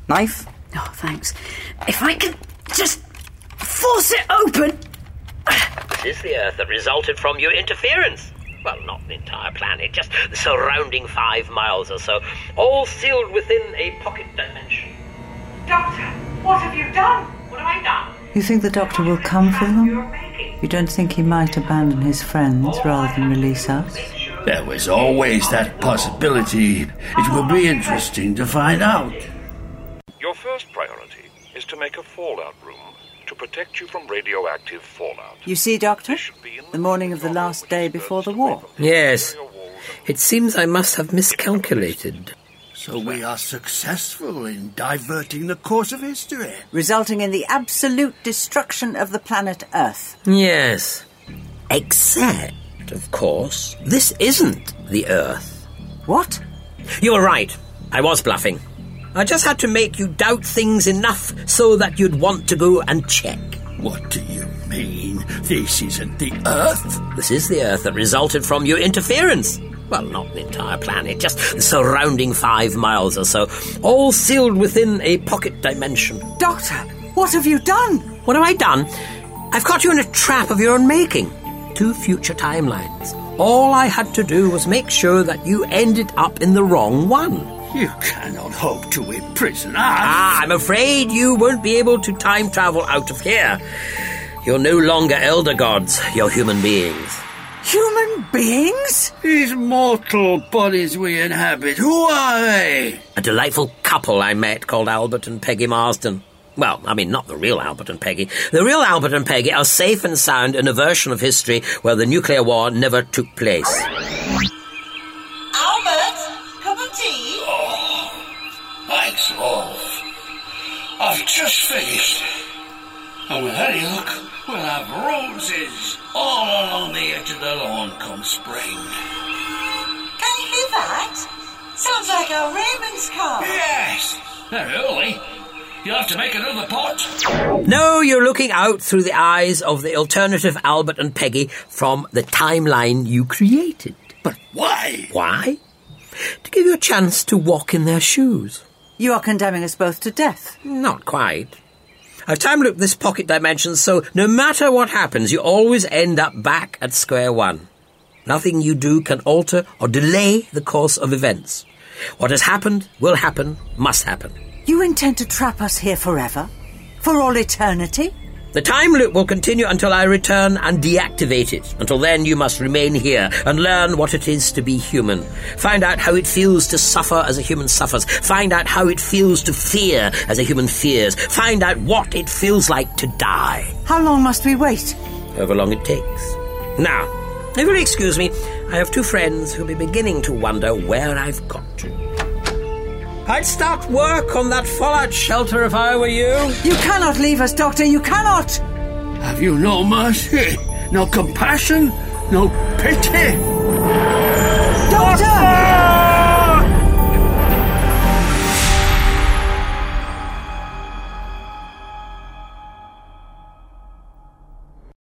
Knife? Oh, thanks. If I could just force it open. This is the Earth that resulted from your interference. Well, not the entire planet, just the surrounding five miles or so, all sealed within a pocket dimension. Doctor, what have you done? What have I done? You think the doctor will come for them? You don't think he might abandon his friends rather than release us? There was always that possibility. It will be interesting to find out. your first priority is to make a fallout room to protect you from radioactive fallout. You see, Doctor? The morning of the last day before the war. Yes. It seems I must have miscalculated. So we are successful in diverting the course of history. Resulting in the absolute destruction of the planet Earth. Yes. Except, of course, this isn't the Earth. What? You were right. I was bluffing. I just had to make you doubt things enough so that you'd want to go and check. What do you mean? This isn't the Earth? This is the Earth that resulted from your interference. Well, not the entire planet, just the surrounding five miles or so, all sealed within a pocket dimension. Doctor, what have you done? What have I done? I've caught you in a trap of your own making. Two future timelines. All I had to do was make sure that you ended up in the wrong one. You cannot hope to imprison us. Ah, I'm afraid you won't be able to time travel out of here. You're no longer elder gods, you're human beings. Human beings? These mortal bodies we inhabit, who are they? A delightful couple I met called Albert and Peggy Marsden. Well, I mean, not the real Albert and Peggy. The real Albert and Peggy are safe and sound in a version of history where the nuclear war never took place. Albert, cup of tea? Oh, Thanks, love. I've just finished. And with any luck, we'll have roses all along the edge of the lawn come spring. Can you hear that? Sounds like our Raymond's car. Yes! They're early. You'll have to make another pot. No, you're looking out through the eyes of the alternative Albert and Peggy from the timeline you created. But why? Why? To give you a chance to walk in their shoes. You are condemning us both to death. Not quite. I've time looped this pocket dimension so no matter what happens, you always end up back at square one. Nothing you do can alter or delay the course of events. What has happened will happen, must happen. You intend to trap us here forever? For all eternity? The time loop will continue until I return and deactivate it. Until then, you must remain here and learn what it is to be human. Find out how it feels to suffer as a human suffers. Find out how it feels to fear as a human fears. Find out what it feels like to die. How long must we wait? However long it takes. Now, if you'll excuse me, I have two friends who'll be beginning to wonder where I've got to. I'd start work on that fallout shelter if I were you. You cannot leave us, Doctor. You cannot. Have you no mercy? No compassion? No pity? Doctor!